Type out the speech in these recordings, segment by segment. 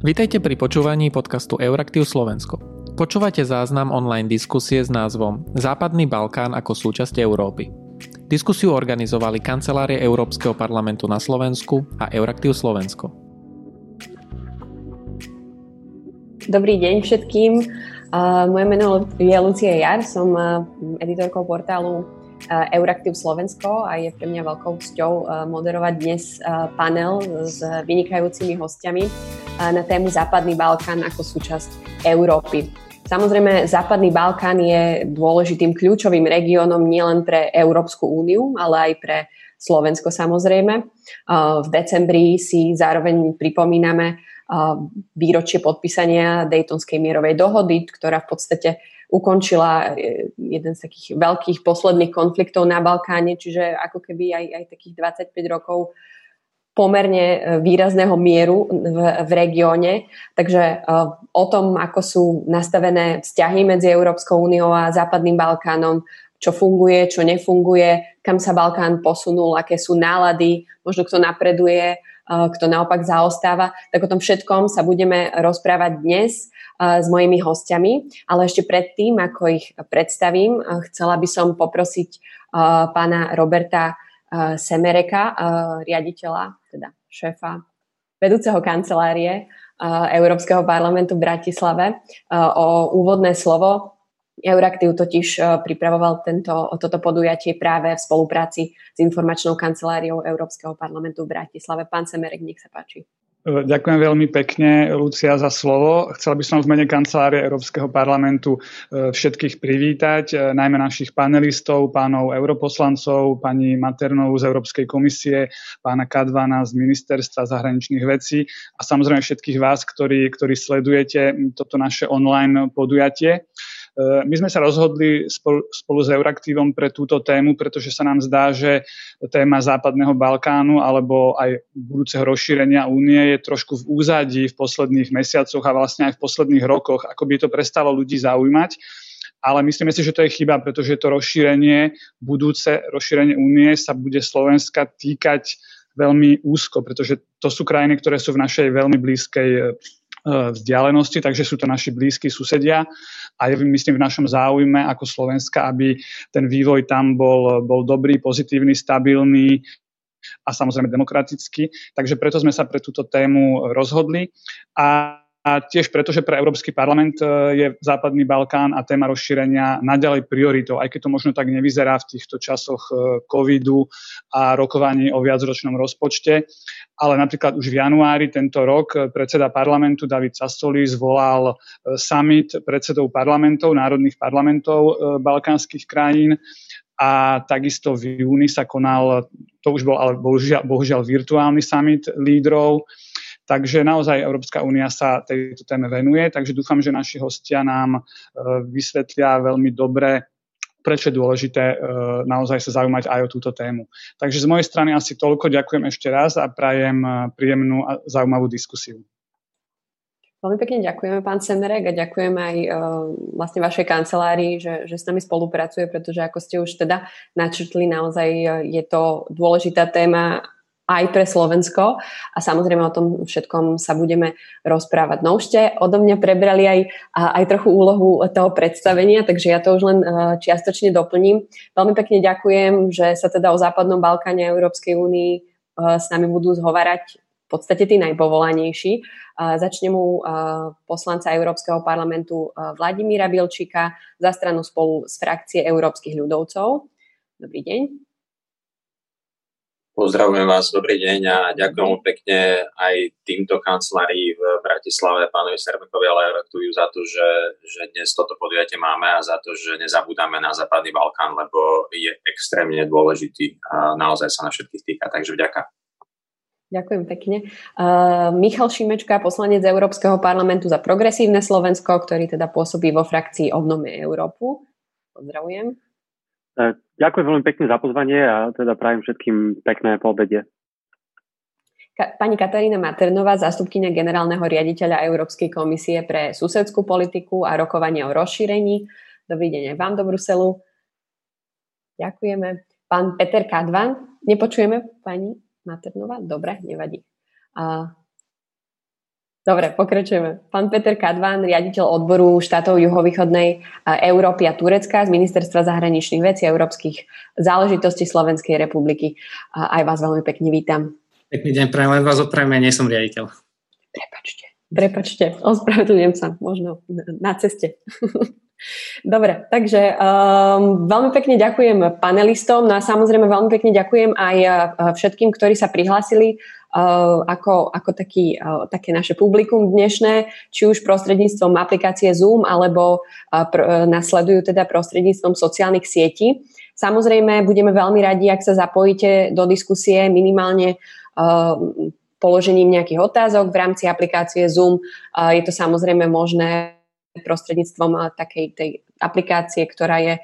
Vítajte pri počúvaní podcastu Euraktiv Slovensko. Počúvate záznam online diskusie s názvom Západný Balkán ako súčasť Európy. Diskusiu organizovali kancelárie Európskeho parlamentu na Slovensku a Euraktiv Slovensko. Dobrý deň všetkým. moje meno je Lucia Jar, som editorkou portálu Euraktiv Slovensko a je pre mňa veľkou cťou moderovať dnes panel s vynikajúcimi hostiami na tému Západný Balkán ako súčasť Európy. Samozrejme, Západný Balkán je dôležitým kľúčovým regiónom nielen pre Európsku úniu, ale aj pre Slovensko samozrejme. V decembri si zároveň pripomíname výročie podpísania Daytonskej mierovej dohody, ktorá v podstate ukončila e, jeden z takých veľkých posledných konfliktov na Balkáne, čiže ako keby aj, aj takých 25 rokov pomerne e, výrazného mieru v, v regióne. Takže uh, o tom, ako sú nastavené vzťahy medzi Európskou úniou a Západným Balkánom, čo funguje, čo nefunguje, kam sa Balkán posunul, aké sú nálady, možno kto napreduje, uh, kto naopak zaostáva. Tak o tom všetkom sa budeme rozprávať dnes s mojimi hostiami. Ale ešte predtým, ako ich predstavím, chcela by som poprosiť pána Roberta Semereka, riaditeľa, šéfa vedúceho kancelárie Európskeho parlamentu v Bratislave o úvodné slovo. Euraktiv totiž pripravoval tento, toto podujatie práve v spolupráci s informačnou kanceláriou Európskeho parlamentu v Bratislave. Pán Semerek, nech sa páči. Ďakujem veľmi pekne, Lucia, za slovo. Chcel by som v mene kancelárie Európskeho parlamentu e, všetkých privítať, e, najmä našich panelistov, pánov europoslancov, pani Maternovú z Európskej komisie, pána Kadvana z Ministerstva zahraničných vecí a samozrejme všetkých vás, ktorí, ktorí sledujete toto naše online podujatie. E, my sme sa rozhodli spolu, s Euraktívom pre túto tému, pretože sa nám zdá, že téma Západného Balkánu alebo aj budúceho rozšírenia únie je trošku v úzadí v posledných mesiacoch a vlastne aj v posledných rokoch, ako by to prestalo ľudí zaujímať. Ale myslíme si, že to je chyba, pretože to rozšírenie, budúce rozšírenie únie sa bude Slovenska týkať veľmi úzko, pretože to sú krajiny, ktoré sú v našej veľmi blízkej vzdialenosti, takže sú to naši blízki susedia a je myslím v našom záujme ako Slovenska, aby ten vývoj tam bol, bol dobrý, pozitívny, stabilný a samozrejme demokratický. Takže preto sme sa pre túto tému rozhodli a a tiež preto, že pre Európsky parlament e, je Západný Balkán a téma rozšírenia naďalej prioritou, aj keď to možno tak nevyzerá v týchto časoch e, covidu a rokovaní o viacročnom rozpočte. Ale napríklad už v januári tento rok e, predseda parlamentu David Sassoli zvolal summit predsedov parlamentov, národných parlamentov balkánskych krajín a takisto v júni sa konal, to už bol ale bohužiaľ, bohužiaľ virtuálny summit lídrov, Takže naozaj Európska únia sa tejto téme venuje, takže dúfam, že naši hostia nám e, vysvetlia veľmi dobre, prečo je dôležité e, naozaj sa zaujímať aj o túto tému. Takže z mojej strany asi toľko. Ďakujem ešte raz a prajem e, príjemnú a zaujímavú diskusiu. Veľmi pekne ďakujeme, pán Semerek, a ďakujem aj uh, vlastne vašej kancelárii, že, že s nami spolupracuje, pretože ako ste už teda načrtli, naozaj je to dôležitá téma aj pre Slovensko a samozrejme o tom všetkom sa budeme rozprávať. No už ste odo mňa prebrali aj, aj trochu úlohu toho predstavenia, takže ja to už len e, čiastočne doplním. Veľmi pekne ďakujem, že sa teda o Západnom Balkáne a Európskej únii e, s nami budú zhovárať v podstate tí najpovolanejší. Začne mu e, poslanca Európskeho parlamentu Vladimíra Bilčíka za stranu spolu z frakcie Európskych ľudovcov. Dobrý deň. Pozdravujem vás, dobrý deň a ďakujem pekne aj týmto kancelárii v Bratislave, pánovi Serbekovi, ale aj rektujú za to, že, že dnes toto podujatie máme a za to, že nezabúdame na Západný Balkán, lebo je extrémne dôležitý a naozaj sa na všetkých týka. Takže vďaka. Ďakujem pekne. Uh, Michal Šimečka, poslanec Európskeho parlamentu za progresívne Slovensko, ktorý teda pôsobí vo frakcii Obnome Európu. Pozdravujem. E, ďakujem veľmi pekne za pozvanie a teda prajem všetkým pekné poobede. Pani Katarína Maternová, zástupkynia generálneho riaditeľa Európskej komisie pre susedskú politiku a rokovanie o rozšírení. Dobrý aj vám do Bruselu. Ďakujeme. Pán Peter Kadvan, nepočujeme pani Maternová? Dobre, nevadí. A Dobre, pokračujeme. Pán Peter Kadvan, riaditeľ odboru štátov juhovýchodnej Európy a Turecka z Ministerstva zahraničných vecí a európskych záležitostí Slovenskej republiky. Aj vás veľmi pekne vítam. Pekný deň, prajem, len vás opravím, ja nie som riaditeľ. Prepačte, prepačte, ospravedlňujem sa, možno na ceste. Dobre, takže um, veľmi pekne ďakujem panelistom no a samozrejme veľmi pekne ďakujem aj uh, všetkým, ktorí sa prihlásili uh, ako, ako taký, uh, také naše publikum dnešné, či už prostredníctvom aplikácie Zoom alebo uh, pr- nasledujú teda prostredníctvom sociálnych sietí. Samozrejme, budeme veľmi radi, ak sa zapojíte do diskusie minimálne uh, položením nejakých otázok v rámci aplikácie Zoom. Uh, je to samozrejme možné prostredníctvom takej tej aplikácie, ktorá je,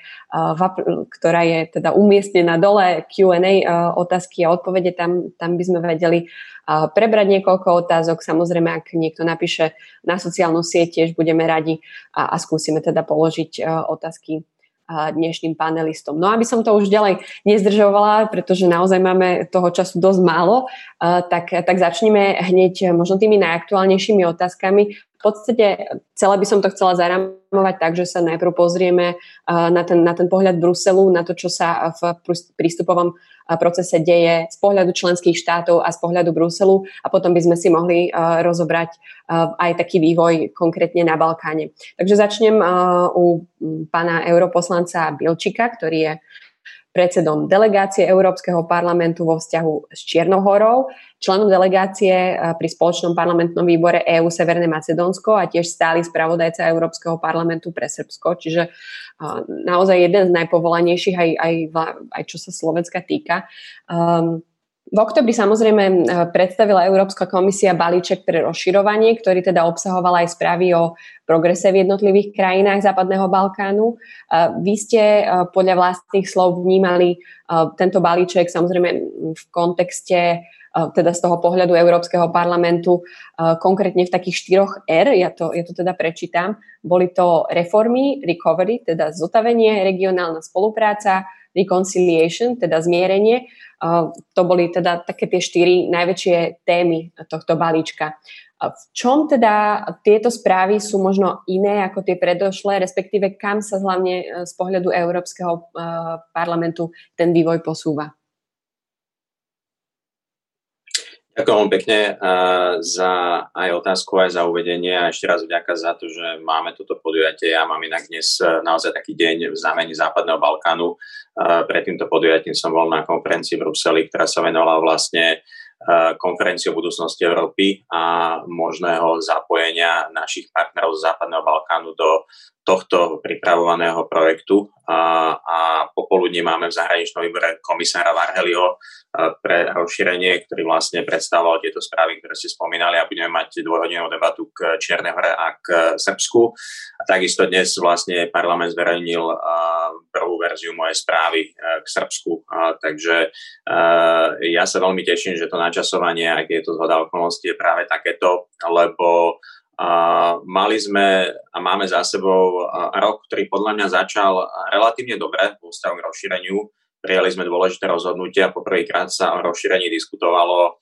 ktorá je teda umiestnená dole, Q&A otázky a odpovede, tam, tam by sme vedeli prebrať niekoľko otázok. Samozrejme, ak niekto napíše na sociálnu sieť, tiež budeme radi a, a skúsime teda položiť otázky dnešným panelistom. No aby som to už ďalej nezdržovala, pretože naozaj máme toho času dosť málo, tak, tak začneme hneď možno tými najaktuálnejšími otázkami. Podstate celé by som to chcela zaramovať tak, že sa najprv pozrieme na ten, na ten pohľad Bruselu, na to, čo sa v prístupovom procese deje z pohľadu členských štátov a z pohľadu Bruselu a potom by sme si mohli rozobrať aj taký vývoj konkrétne na Balkáne. Takže začnem u pána europoslanca Bilčika, ktorý je predsedom delegácie Európskeho parlamentu vo vzťahu s Čiernohorou, členom delegácie pri spoločnom parlamentnom výbore EU Severné Macedónsko a tiež stály spravodajca Európskeho parlamentu pre Srbsko, čiže naozaj jeden z najpovolanejších aj, aj, aj čo sa Slovenska týka. Um, v oktobri samozrejme e, predstavila Európska komisia balíček pre rozširovanie, ktorý teda obsahoval aj správy o progrese v jednotlivých krajinách Západného Balkánu. E, vy ste e, podľa vlastných slov vnímali tento balíček samozrejme v kontexte teda z toho pohľadu Európskeho parlamentu konkrétne v takých štyroch R, ja to, ja to teda prečítam. Boli to reformy, recovery, teda zotavenie, regionálna spolupráca, reconciliation, teda zmierenie to boli teda také tie štyri najväčšie témy tohto balíčka. V čom teda tieto správy sú možno iné ako tie predošlé, respektíve kam sa hlavne e, z pohľadu Európskeho e, parlamentu ten vývoj posúva? Ďakujem pekne za aj otázku, aj za uvedenie a ešte raz vďaka za to, že máme toto podujatie. Ja mám inak dnes e, naozaj taký deň v znamení Západného Balkánu. Pred týmto podujatím som bol na konferencii v Bruseli, ktorá sa venovala vlastne konferenciu o budúcnosti Európy a možného zapojenia našich partnerov z Západného Balkánu do tohto pripravovaného projektu a, a popoludní máme v zahraničnom výbore komisára Varhelio pre rozšírenie, ktorý vlastne predstavoval tieto správy, ktoré ste spomínali a budeme mať dvojhodinovú debatu k Čierne hore a k Srbsku. A takisto dnes vlastne parlament zverejnil prvú verziu mojej správy k Srbsku. Takže ja sa veľmi teším, že to načasovanie, ak je to zhoda okolností, je práve takéto, lebo mali sme a máme za sebou rok, ktorý podľa mňa začal relatívne dobre v ústavu k rozšíreniu. Prijali sme dôležité rozhodnutia. Poprvýkrát sa o rozšírení diskutovalo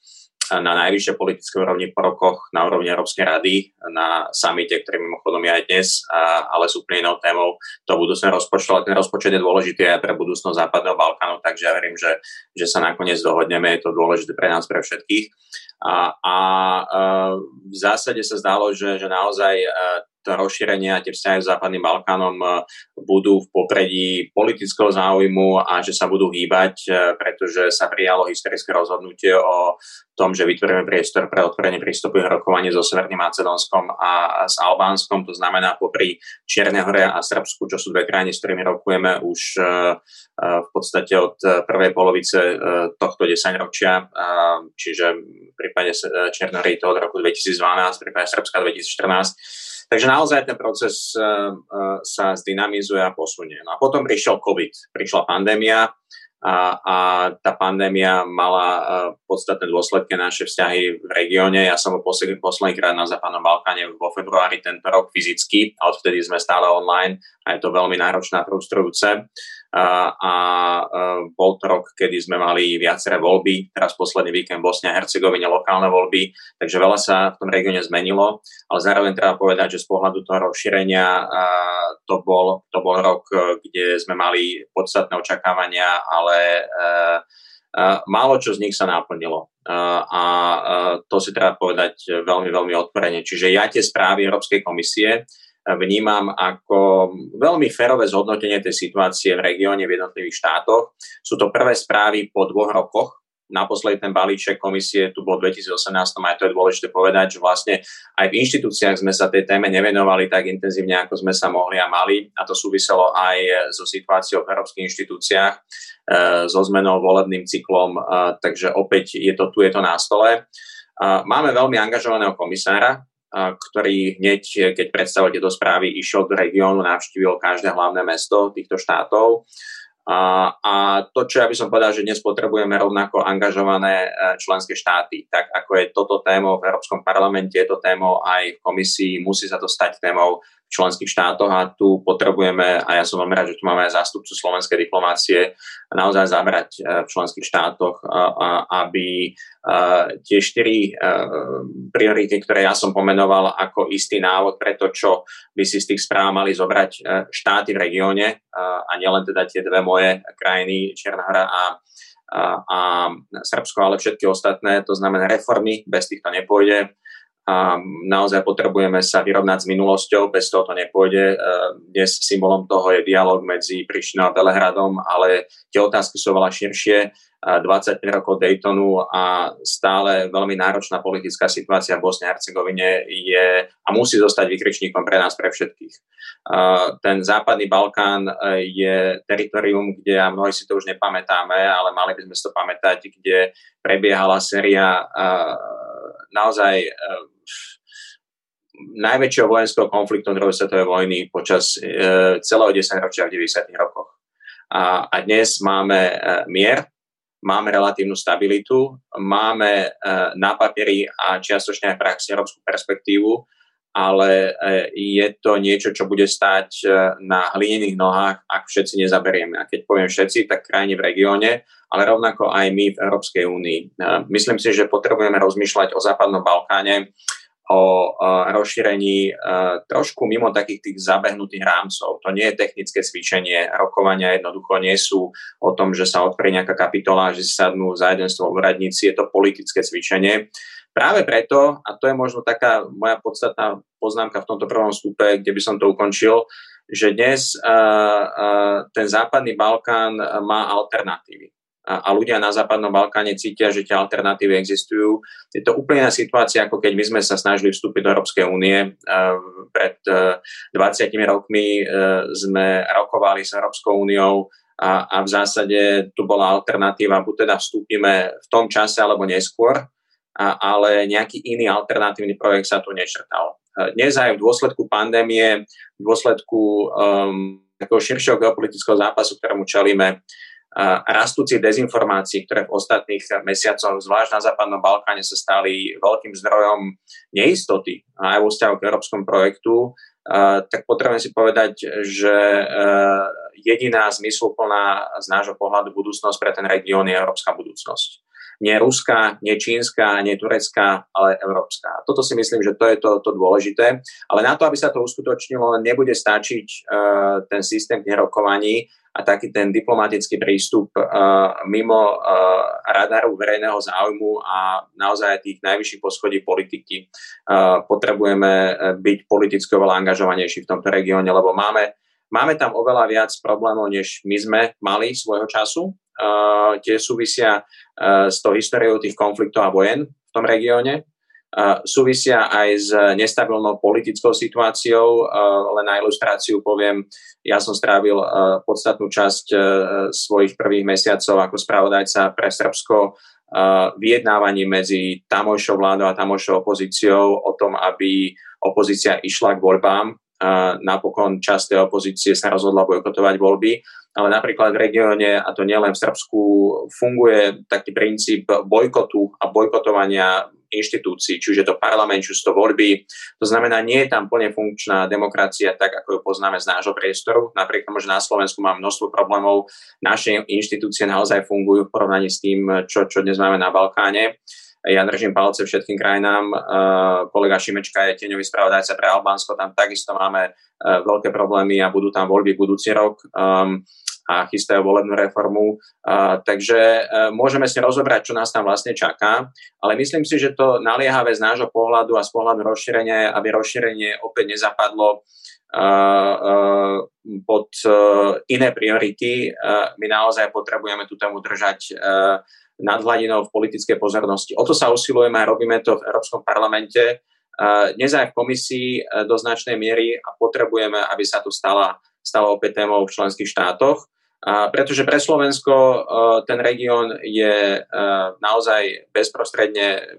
na najvyššej politickej úrovni po rokoch na úrovni Európskej rady, na samite, ktorý mimochodom je aj dnes, ale s úplne inou témou to budúcne rozpočtu, ale ten rozpočet je dôležitý aj pre budúcnosť Západného Balkánu, takže ja verím, že, že sa nakoniec dohodneme, je to dôležité pre nás, pre všetkých. A, a v zásade sa zdalo, že, že naozaj to rozšírenie a tie vzťahy s Západným Balkánom e, budú v popredí politického záujmu a že sa budú hýbať, e, pretože sa prijalo historické rozhodnutie o tom, že vytvoríme priestor pre otvorenie prístupových rokovaní so Severným Macedónskom a s Albánskom, to znamená popri Čierne hore a Srbsku, čo sú dve krajiny, s ktorými rokujeme už e, v podstate od prvej polovice tohto desaťročia, čiže v prípade Čierne hory to od roku 2012, v prípade Srbska 2014 Takže naozaj ten proces uh, uh, sa zdynamizuje a posunie. No a potom prišiel COVID, prišla pandémia a, a tá pandémia mala uh, podstatné dôsledky naše vzťahy v regióne. Ja som bol posledný, posledný krát na Západnom Balkáne vo februári tento rok fyzicky a odvtedy sme stále online a je to veľmi náročné a frustrujúce. A bol to rok, kedy sme mali viaceré voľby, teraz posledný víkend Bosnia a Hercegovine lokálne voľby, takže veľa sa v tom regióne zmenilo, ale zároveň treba povedať, že z pohľadu toho rozšírenia to bol, to bol rok, kde sme mali podstatné očakávania, ale málo čo z nich sa naplnilo. A to si treba povedať veľmi, veľmi otvorene. Čiže ja tie správy Európskej komisie vnímam ako veľmi férové zhodnotenie tej situácie v regióne v jednotlivých štátoch. Sú to prvé správy po dvoch rokoch. Naposledy ten balíček komisie tu bol v 2018, aj to je dôležité povedať, že vlastne aj v inštitúciách sme sa tej téme nevenovali tak intenzívne, ako sme sa mohli a mali. A to súviselo aj so situáciou v európskych inštitúciách, e, so zmenou volebným cyklom, e, takže opäť je to tu, je to na stole. Máme veľmi angažovaného komisára, ktorý hneď, keď predstavil tieto správy, išiel do regiónu, navštívil každé hlavné mesto týchto štátov. A, a to, čo ja by som povedal, že dnes potrebujeme rovnako angažované e, členské štáty, tak ako je toto témou v Európskom parlamente, je to témou aj v komisii, musí sa to stať témou členských štátoch a tu potrebujeme, a ja som veľmi rád, že tu máme aj zástupcu slovenskej diplomácie, naozaj zabrať eh, v členských štátoch, aby eh, tie štyri priority, ktoré ja som pomenoval ako istý návod pre to, čo by si z tých správ mali zobrať štáty v regióne a nielen teda tie dve moje krajiny, Čierna hra a a Srbsko, ale všetky ostatné, to znamená reformy, bez týchto nepôjde a naozaj potrebujeme sa vyrovnať s minulosťou, bez toho to nepôjde. E, dnes symbolom toho je dialog medzi Prištinou a Belehradom, ale tie otázky sú veľa širšie. 25 rokov Daytonu a stále veľmi náročná politická situácia v Bosne a Hercegovine je a musí zostať vykričníkom pre nás, pre všetkých. Ten západný Balkán e, je teritorium, kde, a mnohí si to už nepamätáme, ale mali by sme si to pamätať, kde prebiehala séria naozaj e, najväčšieho vojenského konfliktu druhej svetovej vojny počas e, celého 10 ročia v 90. rokoch. A, a dnes máme e, mier, máme relatívnu stabilitu, máme e, na papieri a čiastočne aj praxi európsku perspektívu, ale e, je to niečo, čo bude stať e, na hlinených nohách, ak všetci nezaberieme. A keď poviem všetci, tak krajine v regióne, ale rovnako aj my v Európskej únii. E, myslím si, že potrebujeme rozmýšľať o Západnom Balkáne o rozšírení trošku mimo takých tých zabehnutých rámcov. To nie je technické cvičenie, rokovania jednoducho nie sú o tom, že sa otvorí nejaká kapitola, že si sadnú za jeden stôl úradníci, je to politické cvičenie. Práve preto, a to je možno taká moja podstatná poznámka v tomto prvom stupe, kde by som to ukončil, že dnes uh, uh, ten západný Balkán má alternatívy a ľudia na Západnom Balkáne cítia, že tie alternatívy existujú. Je to úplne situácia, ako keď my sme sa snažili vstúpiť do Európskej únie. Pred 20 rokmi sme rokovali s Európskou úniou a, a v zásade tu bola alternatíva, buď teda vstúpime v tom čase alebo neskôr, a, ale nejaký iný alternatívny projekt sa tu nečrtal. Dnes aj v dôsledku pandémie, v dôsledku um, takého širšieho geopolitického zápasu, ktorému čelíme, rastúcich dezinformácií, ktoré v ostatných mesiacoch, zvlášť na Západnom Balkáne, sa stali veľkým zdrojom neistoty aj vo vzťahu k európskom projektu, tak potrebujem si povedať, že jediná zmysluplná z nášho pohľadu budúcnosť pre ten región je európska budúcnosť nie ruská, nie čínska, nie turecká, ale európska. Toto si myslím, že to je to, to dôležité. Ale na to, aby sa to uskutočnilo, nebude stačiť uh, ten systém nerokovaní a taký ten diplomatický prístup uh, mimo uh, radaru verejného záujmu a naozaj tých najvyšších poschodí politiky. Uh, potrebujeme byť politicky oveľa angažovanejší v tomto regióne, lebo máme, máme tam oveľa viac problémov, než my sme mali svojho času tie súvisia uh, s tou históriou tých konfliktov a vojen v tom regióne. Uh, súvisia aj s nestabilnou politickou situáciou. Len na ilustráciu poviem, ja som strávil podstatnú časť svojich prvých mesiacov ako spravodajca pre Srbsko vyjednávaní medzi tamojšou vládou a tamojšou opozíciou o tom, aby opozícia išla k voľbám. Napokon časť tej opozície sa rozhodla bojkotovať voľby ale napríklad v regióne, a to nielen v Srbsku, funguje taký princíp bojkotu a bojkotovania inštitúcií, či už je to parlament, či už to voľby. To znamená, nie je tam plne funkčná demokracia tak, ako ju poznáme z nášho priestoru. Napriek tomu, že na Slovensku máme množstvo problémov, naše inštitúcie naozaj fungujú v porovnaní s tým, čo, čo dnes máme na Balkáne. Ja držím palce všetkým krajinám. Kolega Šimečka je tieňový spravodajca pre Albánsko, tam takisto máme veľké problémy a budú tam voľby budúci rok. Um, a chystajú volebnú reformu. Takže e, môžeme si rozobrať, čo nás tam vlastne čaká, ale myslím si, že to naliehavé z nášho pohľadu a z pohľadu rozšírenia, aby rozšírenie opäť nezapadlo pod e, iné priority. A, my naozaj potrebujeme tú tému držať e, nad hladinou v politickej pozornosti. O to sa usilujeme a robíme to v Európskom parlamente. Dnes aj v komisii do značnej miery a potrebujeme, aby sa tu stala, stala opäť témou v členských štátoch. A pretože pre Slovensko ten región je naozaj bezprostredne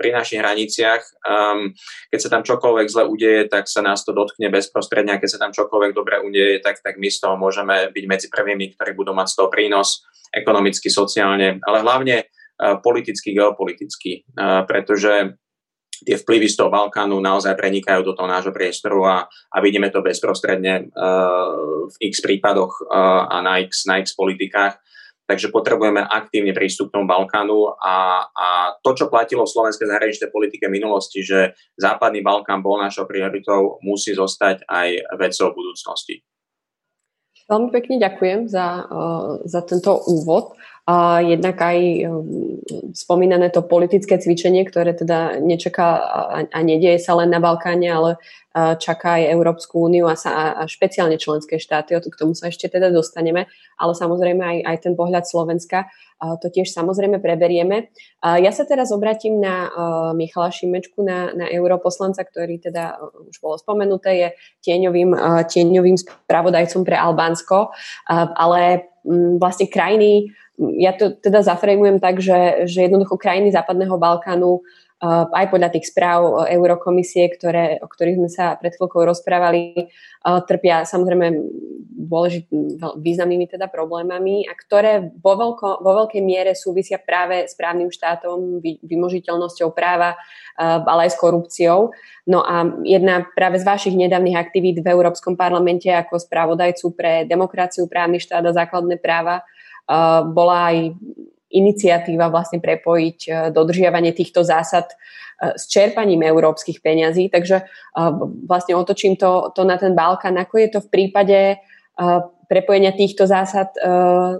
pri našich hraniciach. Um, keď sa tam čokoľvek zle udeje, tak sa nás to dotkne bezprostredne a keď sa tam čokoľvek dobre udeje, tak, tak my z toho môžeme byť medzi prvými, ktorí budú mať z toho prínos ekonomicky, sociálne, ale hlavne uh, politicky, geopoliticky, uh, pretože tie vplyvy z toho Balkánu naozaj prenikajú do toho nášho priestoru a, a vidíme to bezprostredne uh, v x prípadoch uh, a na x, na x politikách. Takže potrebujeme aktívny prístup k tomu Balkánu a, a to, čo platilo v slovenskej zahraničnej politike minulosti, že Západný Balkán bol našou prioritou, musí zostať aj vecou budúcnosti. Veľmi pekne ďakujem za, uh, za tento úvod. Jednak aj um, spomínané to politické cvičenie, ktoré teda nečaká a, nedieje sa len na Balkáne, ale čaká aj Európsku úniu a, sa, a špeciálne členské štáty, k tomu sa ešte teda dostaneme, ale samozrejme aj, aj ten pohľad Slovenska, to tiež samozrejme preberieme. Ja sa teraz obratím na Michala Šimečku, na, na europoslanca, ktorý teda už bolo spomenuté, je tieňovým, tieňovým spravodajcom pre Albánsko, ale vlastne krajiny ja to teda zafrejmujem tak, že, že jednoducho krajiny Západného Balkánu uh, aj podľa tých správ Eurokomisie, ktoré, o ktorých sme sa pred chvíľkou rozprávali, uh, trpia samozrejme dôležit, významnými teda problémami a ktoré vo, veľko, vo veľkej miere súvisia práve s právnym štátom, vy, vymožiteľnosťou práva, uh, ale aj s korupciou. No a jedna práve z vašich nedávnych aktivít v Európskom parlamente ako spravodajcu pre demokraciu, právny štát a základné práva bola aj iniciatíva vlastne prepojiť e, dodržiavanie týchto zásad e, s čerpaním európskych peňazí. Takže vlastne otočím to, to na ten Balkán. Ako je to v prípade prepojenia týchto zásad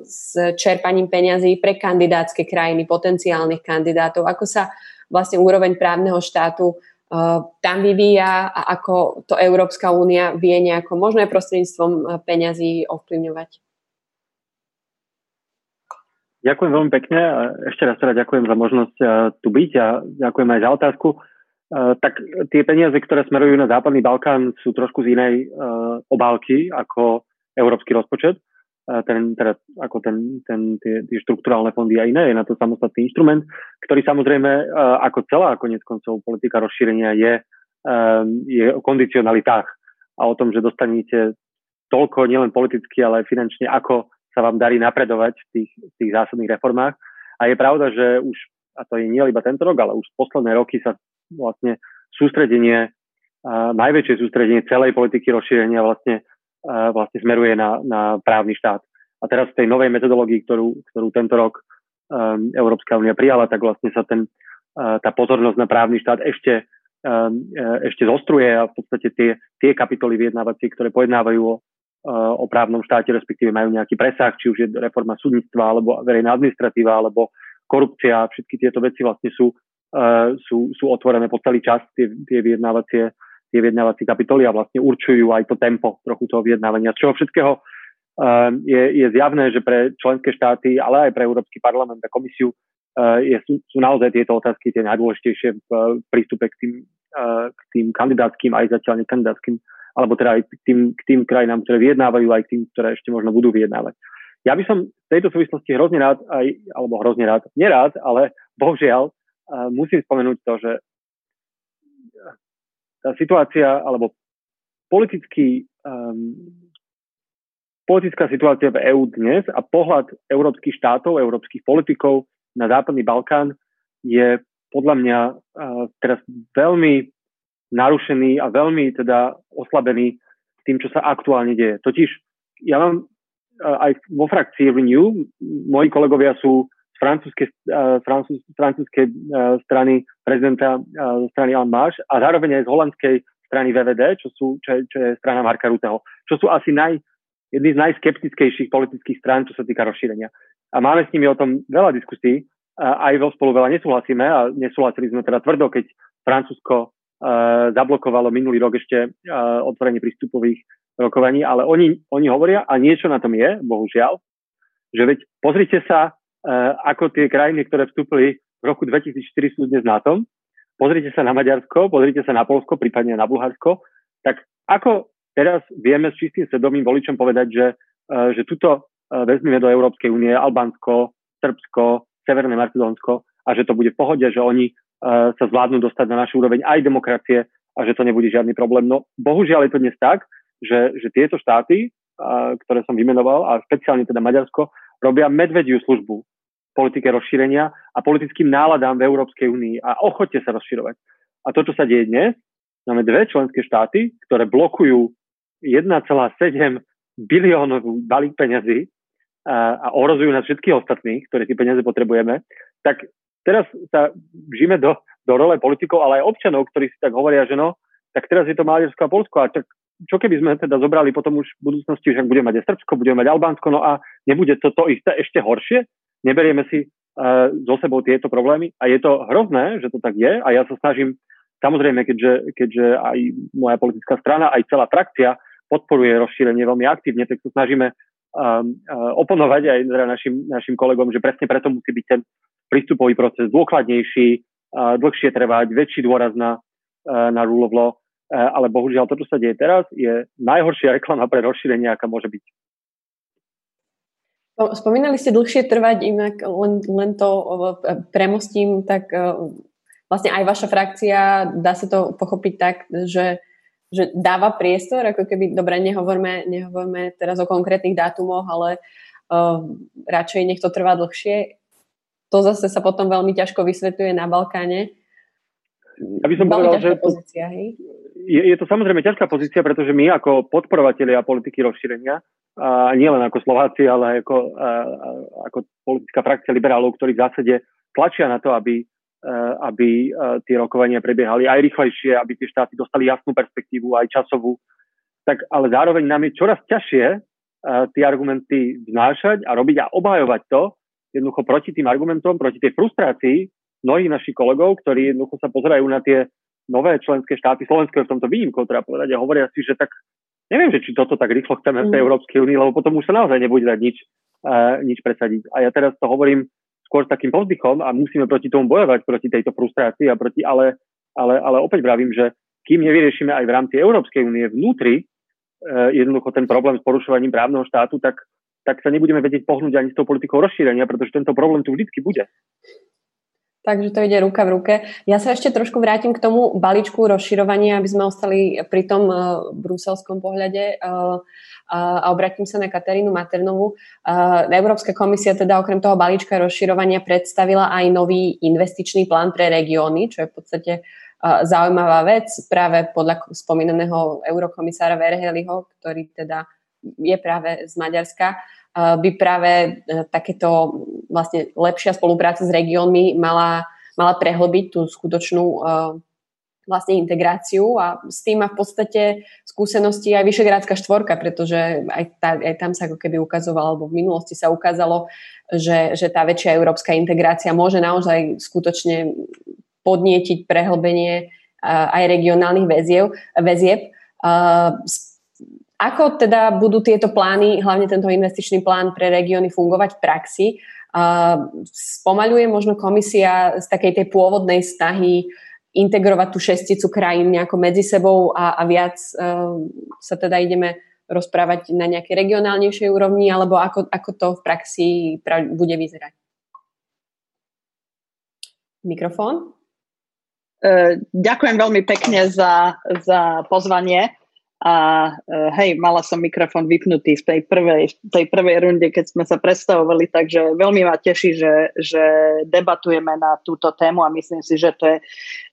s čerpaním peňazí pre kandidátske krajiny, potenciálnych kandidátov? Ako sa vlastne úroveň právneho štátu tam vyvíja a ako to Európska únia vie nejako možno aj prostredníctvom peňazí ovplyvňovať? Ďakujem veľmi pekne a ešte raz teda ďakujem za možnosť tu byť a ďakujem aj za otázku. Tak tie peniaze, ktoré smerujú na Západný Balkán, sú trošku z inej obálky ako európsky rozpočet. Ten, teda, ako ten, ten, tie, tie štruktúrálne fondy a iné, je na to samostatný inštrument, ktorý samozrejme ako celá konec koncov politika rozšírenia je, je o kondicionalitách a o tom, že dostanete toľko nielen politicky, ale aj finančne, ako sa vám darí napredovať v tých, v tých zásadných reformách. A je pravda, že už, a to je nie iba tento rok, ale už posledné roky sa vlastne sústredenie, a najväčšie sústredenie celej politiky rozšírenia vlastne, vlastne smeruje na, na právny štát. A teraz v tej novej metodológii, ktorú, ktorú tento rok um, Európska únia prijala, tak vlastne sa ten, uh, tá pozornosť na právny štát ešte, um, ešte zostruje a v podstate tie, tie kapitoly vyjednávacie, ktoré pojednávajú o o právnom štáte, respektíve majú nejaký presah, či už je reforma súdnictva, alebo verejná administratíva, alebo korupcia, všetky tieto veci vlastne sú, uh, sú, sú otvorené po celý čas, tie, tie vyjednávacie tie vyjednávacie kapitoly a vlastne určujú aj to tempo trochu toho vyjednávania. Z čoho všetkého uh, je, je zjavné, že pre členské štáty, ale aj pre Európsky parlament a komisiu uh, je, sú, sú naozaj tieto otázky tie najdôležitejšie v prístupe k tým, k tým kandidátským aj zatiaľ nekandidátským alebo teda aj k tým, k tým krajinám, ktoré vyjednávajú, aj k tým, ktoré ešte možno budú vyjednávať. Ja by som v tejto súvislosti hrozne rád, aj, alebo hrozne rád, nerád, ale bohužiaľ uh, musím spomenúť to, že tá situácia, alebo politický, um, politická situácia v EÚ dnes a pohľad európskych štátov, európskych politikov na Západný Balkán je podľa mňa teraz veľmi narušený a veľmi teda oslabený tým, čo sa aktuálne deje. Totiž ja mám aj vo frakcii Renew, moji kolegovia sú z francúzskej, francúz, francúzskej strany prezidenta strany En Marche a zároveň aj z holandskej strany VVD, čo, sú, čo, čo je strana Marka Ruteho, čo sú asi naj, jedni z najskeptickejších politických strán, čo sa týka rozšírenia. A máme s nimi o tom veľa diskusí, aj vo spolu veľa nesúhlasíme a nesúhlasili sme teda tvrdo, keď Francúzsko zablokovalo minulý rok ešte uh, otvorenie prístupových rokovaní, ale oni, oni hovoria, a niečo na tom je, bohužiaľ, že veď pozrite sa, uh, ako tie krajiny, ktoré vstúpili v roku 2004 sú dnes na tom, pozrite sa na Maďarsko, pozrite sa na Polsko, prípadne na Bulharsko, tak ako teraz vieme s čistým svedomím voličom povedať, že, že tuto vezmeme do Európskej únie Albánsko, Srbsko, Severné Macedónsko a že to bude v pohode, že oni sa zvládnu dostať na našu úroveň aj demokracie a že to nebude žiadny problém. No bohužiaľ je to dnes tak, že, že tieto štáty, uh, ktoré som vymenoval, a špeciálne teda Maďarsko, robia medvediu službu politike rozšírenia a politickým náladám v Európskej únii a ochote sa rozširovať. A to, čo sa deje dnes, máme dve členské štáty, ktoré blokujú 1,7 biliónovú balík peňazí a, a ohrozujú nás všetkých ostatných, ktorí tie peniaze potrebujeme, tak teraz sa žijeme do, do role politikov, ale aj občanov, ktorí si tak hovoria, že no, tak teraz je to Maďarsko a Polsko a tak čo keby sme teda zobrali potom už v budúcnosti, že budeme mať Srbsko, budeme mať Albánsko, no a nebude to to isté ešte horšie? Neberieme si uh, so sebou tieto problémy a je to hrozné, že to tak je a ja sa snažím, samozrejme, keďže, keďže aj moja politická strana, aj celá frakcia podporuje rozšírenie veľmi aktívne, tak sa snažíme uh, uh, oponovať aj teda našim, našim kolegom, že presne preto musí byť ten prístupový proces dôkladnejší, uh, dlhšie trvať, väčší dôraz na, uh, na rule of law Eh, ale bohužiaľ to, čo sa deje teraz, je najhoršia reklama pre rozšírenie, aká môže byť. Spomínali ste dlhšie trvať, inak len, len to premostím, tak vlastne aj vaša frakcia, dá sa to pochopiť tak, že, že dáva priestor, ako keby, dobre, nehovorme, nehovorme teraz o konkrétnych dátumoch, ale uh, radšej nech to trvá dlhšie. To zase sa potom veľmi ťažko vysvetľuje na Balkáne. Ja by som povedal, že pozícia, hej? je, je to samozrejme ťažká pozícia, pretože my ako podporovatelia politiky rozšírenia, a nie len ako Slováci, ale ako, a, ako politická frakcia liberálov, ktorí v zásade tlačia na to, aby, aby a, tie rokovania prebiehali aj rýchlejšie, aby tie štáty dostali jasnú perspektívu, aj časovú, tak ale zároveň nám je čoraz ťažšie tie argumenty vznášať a robiť a obhajovať to jednoducho proti tým argumentom, proti tej frustrácii mnohých našich kolegov, ktorí jednoducho sa pozerajú na tie nové členské štáty, Slovensko je v tomto výnimkou, treba povedať, a hovoria si, že tak neviem, že či toto tak rýchlo chceme v tej mm. Európskej únii, lebo potom už sa naozaj nebude dať nič, uh, nič presadiť. A ja teraz to hovorím skôr s takým povzdychom a musíme proti tomu bojovať, proti tejto frustrácii a proti, ale, ale, ale opäť vravím, že kým nevyriešime aj v rámci Európskej únie vnútri uh, jednoducho ten problém s porušovaním právneho štátu, tak, tak sa nebudeme vedieť pohnúť ani s tou politikou rozšírenia, pretože tento problém tu vždycky bude. Takže to ide ruka v ruke. Ja sa ešte trošku vrátim k tomu balíčku rozširovania, aby sme ostali pri tom uh, bruselskom pohľade uh, a obratím sa na Katarínu Maternovú. Uh, Európska komisia teda okrem toho balíčka rozširovania predstavila aj nový investičný plán pre regióny, čo je v podstate zaujímavá vec práve podľa spomínaného eurokomisára Verheliho, ktorý teda je práve z Maďarska by práve e, takéto vlastne lepšia spolupráca s regiónmi mala, mala prehlbiť tú skutočnú e, vlastne integráciu a s tým má v podstate skúsenosti aj Vyšegrádska štvorka, pretože aj, tá, aj tam sa ako keby ukazovalo, alebo v minulosti sa ukázalo, že, že tá väčšia európska integrácia môže naozaj skutočne podnietiť prehlbenie aj regionálnych väziev, väzieb. Ako teda budú tieto plány, hlavne tento investičný plán pre regióny fungovať v praxi? Spomaľuje možno komisia z takej tej pôvodnej snahy integrovať tú šesticu krajín nejako medzi sebou a, a viac uh, sa teda ideme rozprávať na nejakej regionálnejšej úrovni, alebo ako, ako to v praxi pra, bude vyzerať? Mikrofón? Uh, ďakujem veľmi pekne za, za pozvanie. A uh, hej, mala som mikrofón vypnutý v tej prvej, tej prvej runde, keď sme sa predstavovali, takže veľmi ma teší, že, že debatujeme na túto tému a myslím si, že to je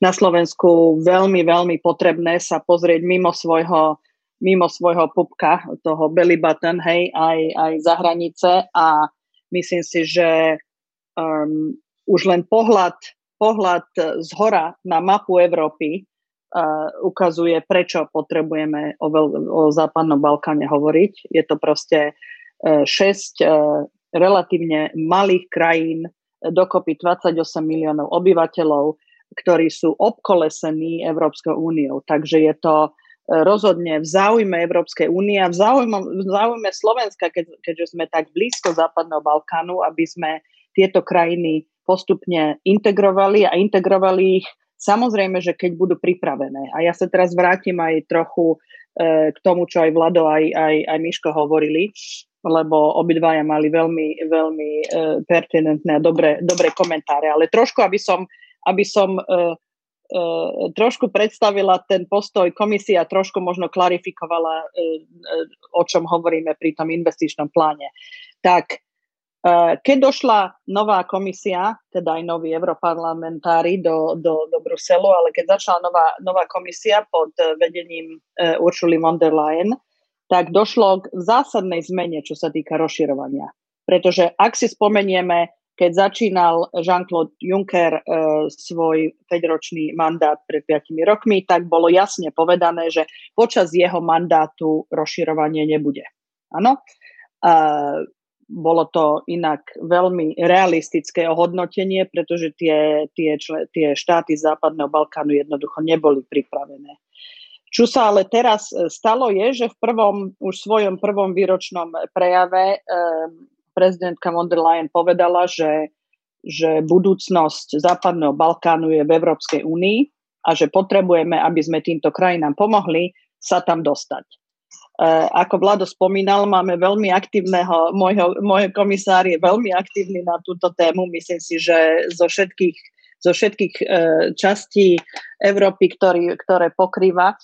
na Slovensku veľmi, veľmi potrebné sa pozrieť mimo svojho mimo svojho pupka, toho belly button, hej, aj, aj za hranice. A myslím si, že um, už len pohľad, pohľad z hora na mapu Európy ukazuje, prečo potrebujeme o, veľ, o západnom Balkáne hovoriť. Je to proste uh, 6 uh, relatívne malých krajín, dokopy 28 miliónov obyvateľov, ktorí sú obkolesení Európskou úniou. Takže je to rozhodne v záujme Európskej únie a v záujme, v záujme Slovenska, keď, keďže sme tak blízko Západného Balkánu, aby sme tieto krajiny postupne integrovali a integrovali ich samozrejme, že keď budú pripravené. A ja sa teraz vrátim aj trochu e, k tomu, čo aj Vlado, aj, aj, aj Miško hovorili, lebo obidvaja mali veľmi, veľmi e, pertinentné a dobré, dobré komentáre. Ale trošku, aby som, aby som e, E, trošku predstavila ten postoj komisia, trošku možno klarifikovala, e, e, o čom hovoríme pri tom investičnom pláne. Tak, keď došla nová komisia, teda aj noví europarlamentári do, do, do Bruselu, ale keď začala nová, nová komisia pod vedením Uršuly von der Leyen, tak došlo k zásadnej zmene, čo sa týka rozširovania. Pretože ak si spomenieme, keď začínal Jean-Claude Juncker e, svoj 5-ročný mandát pred 5 rokmi, tak bolo jasne povedané, že počas jeho mandátu rozširovanie nebude. Áno? E, bolo to inak veľmi realistické ohodnotenie, pretože tie, tie, tie štáty Západného Balkánu jednoducho neboli pripravené. Čo sa ale teraz e, stalo je, že v prvom, už svojom prvom výročnom prejave e, prezidentka von der Leyen povedala, že, že budúcnosť Západného Balkánu je v Európskej únii a že potrebujeme, aby sme týmto krajinám pomohli, sa tam dostať. E, ako Vlado spomínal, máme veľmi aktívneho, môjho, môj komisár je veľmi aktívny na túto tému. Myslím si, že zo všetkých, zo všetkých e, častí Európy, ktorý, ktoré pokrýva,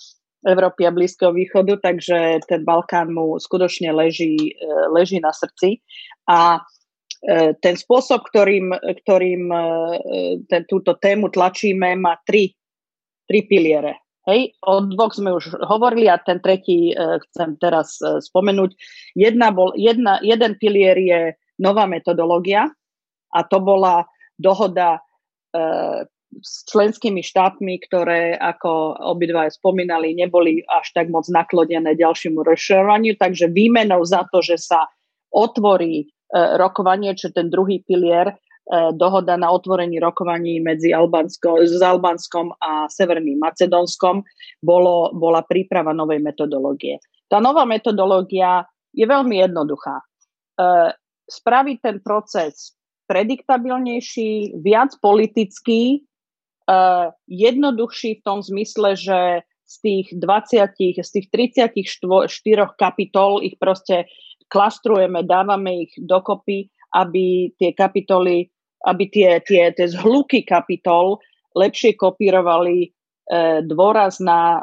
Európy a Blízkeho východu, takže ten Balkán mu skutočne leží, e, leží na srdci. A ten spôsob, ktorým, ktorým ten, túto tému tlačíme, má tri, tri piliere. Hej, o dvoch sme už hovorili a ten tretí chcem teraz spomenúť. Jedna bol, jedna, jeden pilier je nová metodológia a to bola dohoda s členskými štátmi, ktoré, ako obidva spomínali, neboli až tak moc naklonené ďalšiemu rozširovaniu. Takže výmenou za to, že sa otvorí e, rokovanie, čo ten druhý pilier, e, dohoda na otvorení rokovaní medzi Albánsko, s Albánskom a Severným Macedónskom, bolo, bola príprava novej metodológie. Tá nová metodológia je veľmi jednoduchá. E, spraviť ten proces prediktabilnejší, viac politický, uh, jednoduchší v tom zmysle, že z tých 20, z tých 34 kapitol ich proste klastrujeme, dávame ich dokopy, aby tie kapitoly, aby tie, tie, tie zhluky kapitol lepšie kopírovali e, dôraz na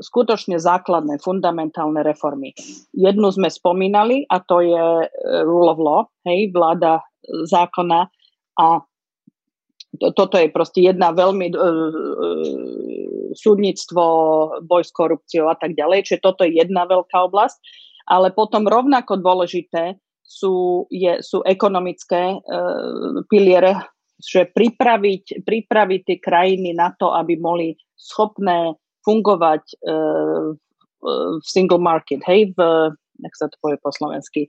skutočne základné, fundamentálne reformy. Jednu sme spomínali a to je e, rule of law, hej, vláda zákona a toto je proste jedna veľmi uh, súdnictvo, boj s korupciou a tak ďalej. Čiže toto je jedna veľká oblasť. Ale potom rovnako dôležité sú, je, sú ekonomické uh, piliere, že pripraviť, pripraviť tie krajiny na to, aby boli schopné fungovať uh, v single market, hej, v, jak sa to povie po slovensky,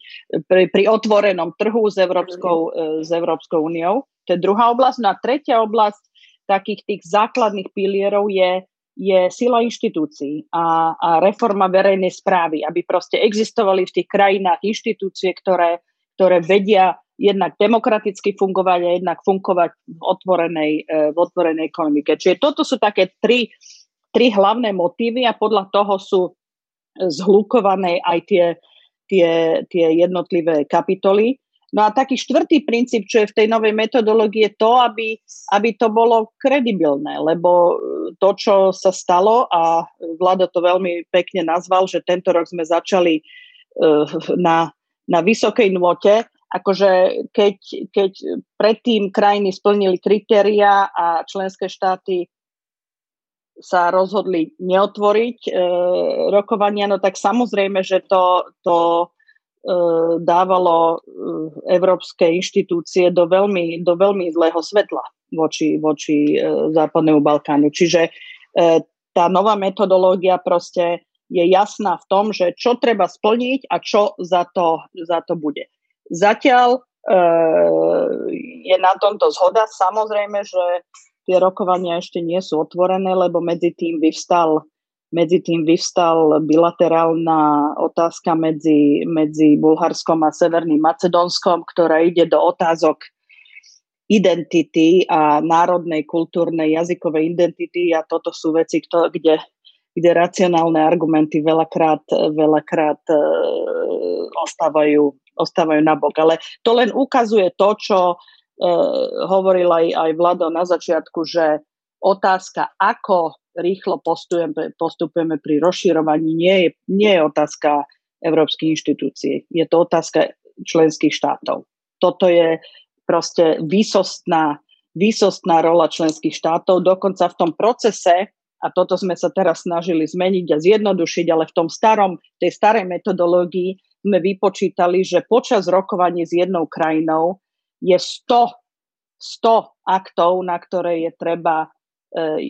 pri, pri otvorenom trhu s Európskou, s Európskou úniou to je druhá oblasť. No a tretia oblasť takých tých základných pilierov je, je sila inštitúcií a, a reforma verejnej správy, aby proste existovali v tých krajinách inštitúcie, ktoré, ktoré vedia jednak demokraticky fungovať a jednak fungovať v otvorenej, e, v otvorenej ekonomike. Čiže toto sú také tri, tri hlavné motívy a podľa toho sú zhlukované aj tie, tie, tie jednotlivé kapitoly. No a taký štvrtý princíp, čo je v tej novej metodológii, je to, aby, aby to bolo kredibilné, lebo to, čo sa stalo, a Vlado to veľmi pekne nazval, že tento rok sme začali uh, na, na vysokej nôte, akože keď, keď predtým krajiny splnili kritéria a členské štáty sa rozhodli neotvoriť e, rokovania, no tak samozrejme, že to, to e, dávalo e, európske inštitúcie do veľmi, do veľmi zlého svetla voči, voči e, Západnému Balkánu. Čiže e, tá nová metodológia proste je jasná v tom, že čo treba splniť a čo za to, za to bude. Zatiaľ e, je na tomto zhoda. Samozrejme, že tie rokovania ešte nie sú otvorené, lebo medzi tým vyvstal, medzi tým vyvstal bilaterálna otázka medzi, medzi Bulharskom a Severným Macedónskom, ktorá ide do otázok identity a národnej, kultúrnej, jazykovej identity a toto sú veci, kde, kde racionálne argumenty veľakrát, veľakrát e, ostávajú, ostávajú nabok. Ale to len ukazuje to, čo Eh, hovoril aj, aj Vlado na začiatku, že otázka, ako rýchlo postupujeme, postupujeme pri rozširovaní, nie je, nie je otázka európskych inštitúcií. Je to otázka členských štátov. Toto je proste výsostná, výsostná rola členských štátov. Dokonca v tom procese, a toto sme sa teraz snažili zmeniť a zjednodušiť, ale v tom starom, tej starej metodológii sme vypočítali, že počas rokovaní s jednou krajinou je 100, 100 aktov, na ktoré je treba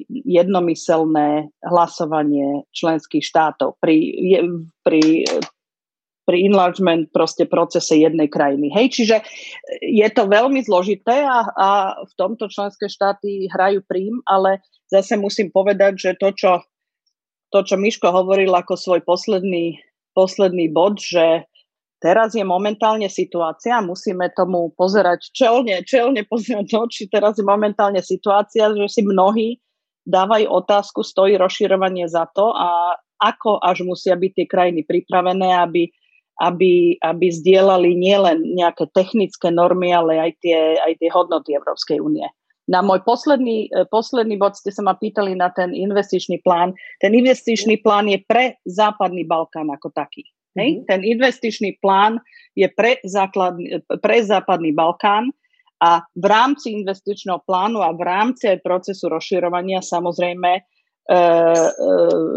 jednomyselné hlasovanie členských štátov pri, pri, pri enlargement proste procese jednej krajiny. Hej, čiže je to veľmi zložité a, a v tomto členské štáty hrajú prím, ale zase musím povedať, že to, čo, to, čo Miško hovoril ako svoj posledný, posledný bod, že Teraz je momentálne situácia, musíme tomu pozerať čelne, čelne pozerať do očí. Teraz je momentálne situácia, že si mnohí dávajú otázku, stojí rozširovanie za to a ako až musia byť tie krajiny pripravené, aby, aby, aby zdieľali nielen nejaké technické normy, ale aj tie, aj tie hodnoty Európskej únie. Na môj posledný, e, posledný bod ste sa ma pýtali na ten investičný plán. Ten investičný plán je pre Západný Balkán ako taký. Hej? Mm-hmm. Ten investičný plán je pre, základný, pre západný Balkán a v rámci investičného plánu a v rámci aj procesu rozširovania samozrejme e, e,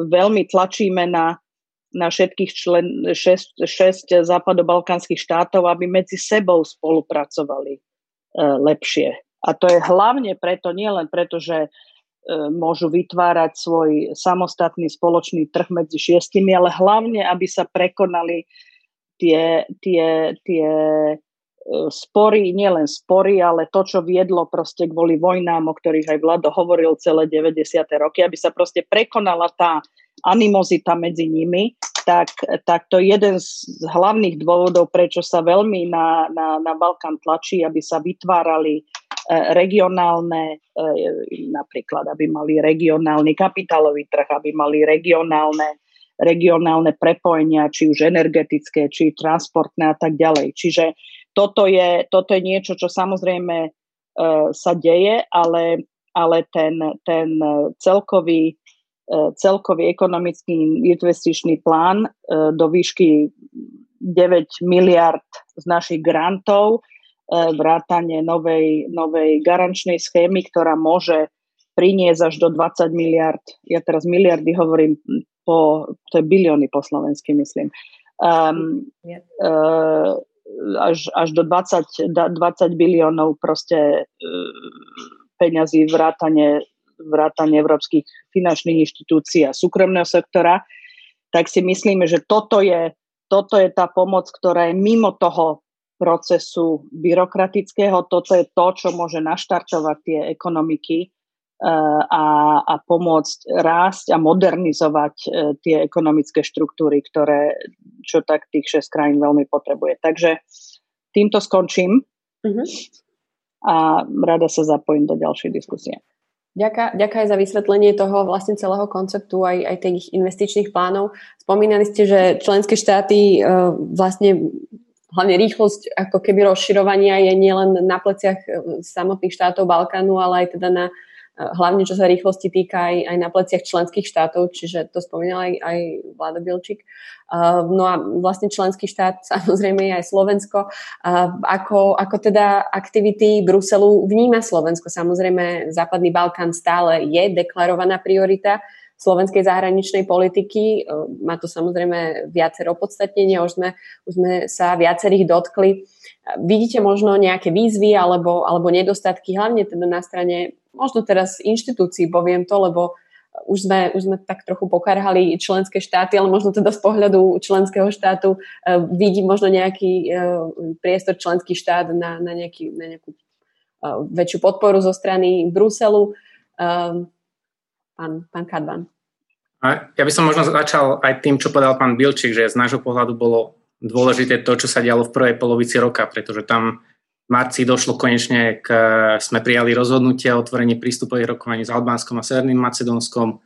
veľmi tlačíme na, na všetkých člen, šest, šesť západobalkánskych štátov, aby medzi sebou spolupracovali e, lepšie. A to je hlavne preto, nie len preto, že môžu vytvárať svoj samostatný spoločný trh medzi šiestimi, ale hlavne, aby sa prekonali tie, tie, tie e, spory, nielen spory, ale to, čo viedlo proste kvôli vojnám, o ktorých aj Vlado hovoril celé 90. roky, aby sa proste prekonala tá animozita medzi nimi, tak, tak to je jeden z hlavných dôvodov, prečo sa veľmi na, na, na Balkán tlačí, aby sa vytvárali E, regionálne, e, napríklad, aby mali regionálny kapitálový trh, aby mali regionálne, regionálne prepojenia, či už energetické, či transportné a tak ďalej. Čiže toto je, toto je niečo, čo samozrejme uh, sa deje, ale, ale ten, ten celkový, celkový ekonomický investičný plán do výšky 9 miliard z našich grantov E, vrátanie novej, novej garančnej schémy, ktorá môže priniesť až do 20 miliard, ja teraz miliardy hovorím po, to je bilióny po slovensky, myslím, um, uh, až, až do 20, 20 biliónov proste uh, peňazí vrátane, vrátane európskych finančných inštitúcií a súkromného sektora, tak si myslíme, že toto je, toto je tá pomoc, ktorá je mimo toho procesu byrokratického. Toto je to, čo môže naštartovať tie ekonomiky eh, a, a pomôcť rásť a modernizovať eh, tie ekonomické štruktúry, ktoré čo tak tých šest krajín veľmi potrebuje. Takže týmto skončím uh-huh. a rada sa zapojím do ďalšej diskusie. Ďakujem aj za vysvetlenie toho vlastne celého konceptu, aj, aj tých investičných plánov. Spomínali ste, že členské štáty uh, vlastne hlavne rýchlosť ako keby rozširovania je nielen na pleciach samotných štátov Balkánu, ale aj teda na hlavne čo sa rýchlosti týka aj, aj na pleciach členských štátov, čiže to spomínal aj, aj Vláda Bilčík. No a vlastne členský štát samozrejme je aj Slovensko. Ako, ako teda aktivity Bruselu vníma Slovensko? Samozrejme Západný Balkán stále je deklarovaná priorita slovenskej zahraničnej politiky. Má to samozrejme viacero podstatnenia, už sme, už sme sa viacerých dotkli. Vidíte možno nejaké výzvy alebo, alebo nedostatky, hlavne teda na strane možno teraz inštitúcií, poviem to, lebo už sme, už sme tak trochu pokarhali členské štáty, ale možno teda z pohľadu členského štátu uh, vidí možno nejaký uh, priestor členský štát na, na, nejaký, na nejakú uh, väčšiu podporu zo strany Bruselu. Uh, pán, pán Kadban. Ja by som možno začal aj tým, čo povedal pán Bilčík, že z nášho pohľadu bolo dôležité to, čo sa dialo v prvej polovici roka, pretože tam marci došlo konečne k, sme prijali rozhodnutie o otvorení prístupových rokovaní s Albánskom a Severným Macedónskom.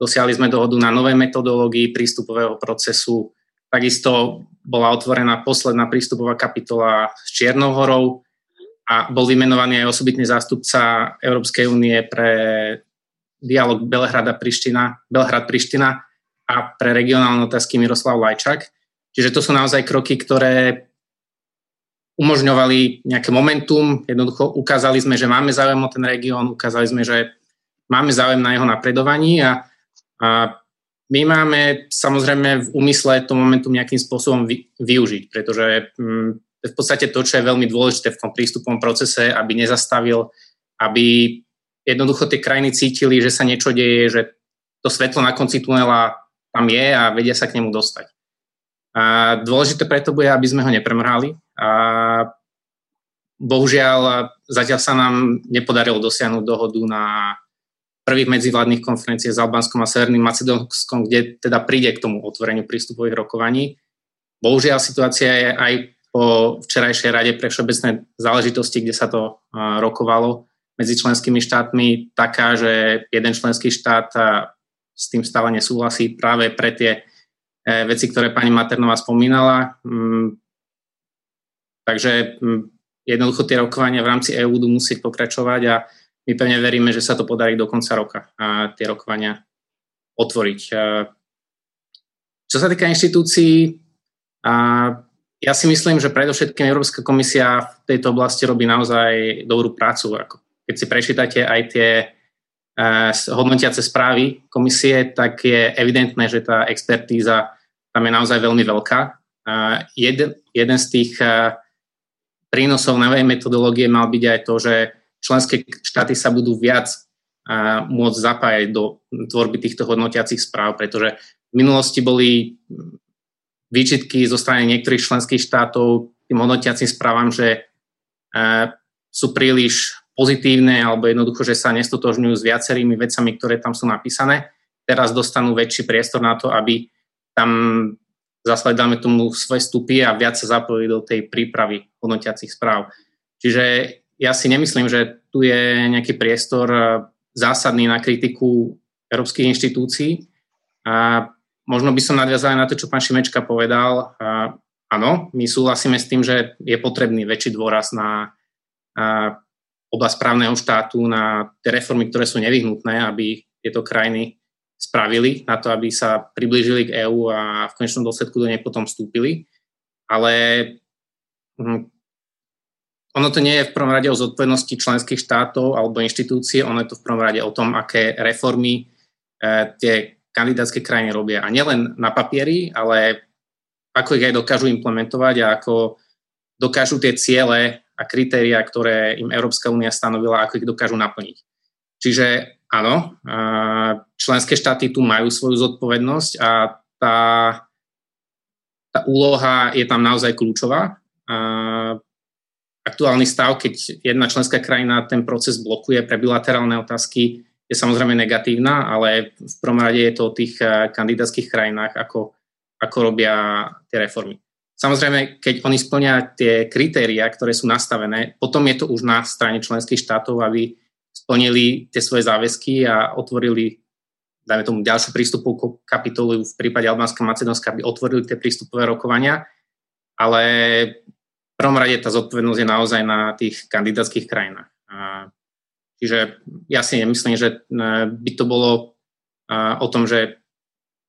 Dosiahli sme dohodu na novej metodológii prístupového procesu. Takisto bola otvorená posledná prístupová kapitola s Čiernou horou a bol vymenovaný aj osobitný zástupca Európskej únie pre dialog Belhrada-Priština, Belhrad-Priština a pre regionálne otázky Miroslav Lajčak. Čiže to sú naozaj kroky, ktoré umožňovali nejaké momentum, jednoducho ukázali sme, že máme záujem o ten región, ukázali sme, že máme záujem na jeho napredovaní a, a my máme samozrejme v úmysle to momentum nejakým spôsobom vy, využiť, pretože hm, v podstate to, čo je veľmi dôležité v tom prístupom procese, aby nezastavil, aby jednoducho tie krajiny cítili, že sa niečo deje, že to svetlo na konci tunela tam je a vedia sa k nemu dostať. A dôležité preto bude, aby sme ho nepremrhali, a bohužiaľ zatiaľ sa nám nepodarilo dosiahnuť dohodu na prvých medzivládnych konferenciách s Albánskom a Severným Macedónskom, kde teda príde k tomu otvoreniu prístupových rokovaní. Bohužiaľ situácia je aj po včerajšej rade pre všeobecné záležitosti, kde sa to rokovalo medzi členskými štátmi, taká, že jeden členský štát s tým stále nesúhlasí práve pre tie e, veci, ktoré pani Maternová spomínala. Mm, Takže mm, jednoducho tie rokovania v rámci EÚ budú musieť pokračovať a my pevne veríme, že sa to podarí do konca roka a tie rokovania otvoriť. Čo sa týka inštitúcií, ja si myslím, že predovšetkým Európska komisia v tejto oblasti robí naozaj dobrú prácu. Keď si prečítate aj tie hodnotiace správy komisie, tak je evidentné, že tá expertíza tam je naozaj veľmi veľká. Jeden, jeden z tých prínosov novej metodológie mal byť aj to, že členské štáty sa budú viac môcť zapájať do tvorby týchto hodnotiacich správ, pretože v minulosti boli výčitky zo strany niektorých členských štátov tým hodnotiacim správam, že sú príliš pozitívne alebo jednoducho, že sa nestotožňujú s viacerými vecami, ktoré tam sú napísané. Teraz dostanú väčší priestor na to, aby tam zaslali, dáme tomu svoje stupy a viac sa zapojili do tej prípravy hodnotiacich správ. Čiže ja si nemyslím, že tu je nejaký priestor eh, zásadný na kritiku európskych inštitúcií. A možno by som nadviazal na to, čo pán Šimečka povedal. A áno, my súhlasíme s tým, že je potrebný väčší dôraz na, na oblasť právneho štátu, na tie reformy, ktoré sú nevyhnutné, aby tieto krajiny spravili na to, aby sa priblížili k EÚ a v konečnom dôsledku do nej potom vstúpili. Ale hm, ono to nie je v prvom rade o zodpovednosti členských štátov alebo inštitúcie, ono je to v prvom rade o tom, aké reformy e, tie kandidátske krajiny robia. A nielen na papieri, ale ako ich aj dokážu implementovať a ako dokážu tie ciele a kritéria, ktoré im Európska únia stanovila, ako ich dokážu naplniť. Čiže áno, členské štáty tu majú svoju zodpovednosť a tá, tá úloha je tam naozaj kľúčová. Aktuálny stav, keď jedna členská krajina ten proces blokuje pre bilaterálne otázky, je samozrejme negatívna, ale v prvom rade je to o tých kandidátskych krajinách, ako, ako robia tie reformy. Samozrejme, keď oni splňa tie kritéria, ktoré sú nastavené, potom je to už na strane členských štátov, aby splnili tie svoje záväzky a otvorili dajme tomu ďalšiu prístupovú kapitolu v prípade Albánska Macedónska, aby otvorili tie prístupové rokovania. ale v prvom rade tá zodpovednosť je naozaj na tých kandidátskych krajinách. Čiže ja si nemyslím, že e, by to bolo e, o tom, že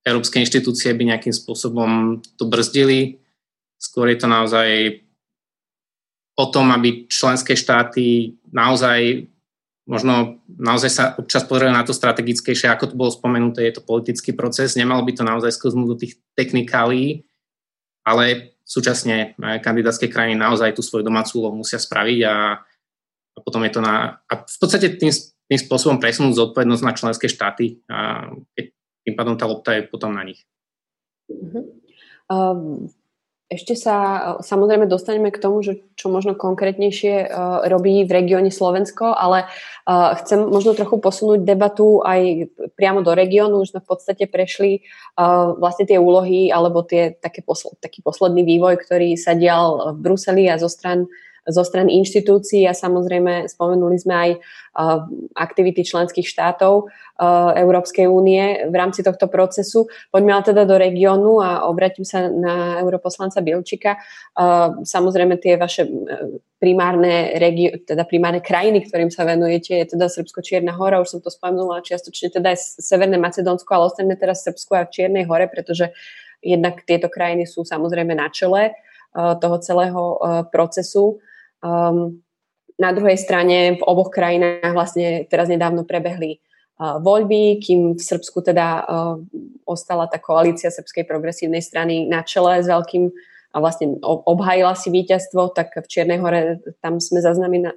európske inštitúcie by nejakým spôsobom to brzdili. Skôr je to naozaj o tom, aby členské štáty naozaj možno naozaj sa občas pozrieť na to strategickejšie, ako to bolo spomenuté, je to politický proces, nemal by to naozaj sklznúť do tých technikálí, ale súčasne kandidátske krajiny naozaj tú svoju domácu úlohu musia spraviť a a potom je to na... A v podstate tým, tým spôsobom presunúť zodpovednosť na členské štáty a keď tým pádom tá lopta je potom na nich. Uh-huh. Um, ešte sa samozrejme dostaneme k tomu, že čo možno konkrétnejšie uh, robí v regióne Slovensko, ale uh, chcem možno trochu posunúť debatu aj priamo do regiónu. Už sme v podstate prešli vlastne tie úlohy alebo tie, také posl- taký posledný vývoj, ktorý sa dial v Bruseli a zo stran uh, zo strany inštitúcií a samozrejme spomenuli sme aj aktivity členských štátov Európskej únie v rámci tohto procesu. Poďme ale teda do regiónu a obratím sa na europoslanca Bilčika. Samozrejme tie vaše primárne, regio- teda primárne krajiny, ktorým sa venujete, je teda Srbsko, Čierna hora, už som to spomenula, čiastočne teda aj Severné Macedónsko, ale ostane teraz Srbsko a v Čiernej hore, pretože jednak tieto krajiny sú samozrejme na čele toho celého procesu. Um, na druhej strane v oboch krajinách vlastne teraz nedávno prebehli uh, voľby, kým v Srbsku teda uh, ostala tá koalícia Srbskej progresívnej strany na čele s veľkým a vlastne obhajila si víťazstvo, tak v Čiernej hore tam sme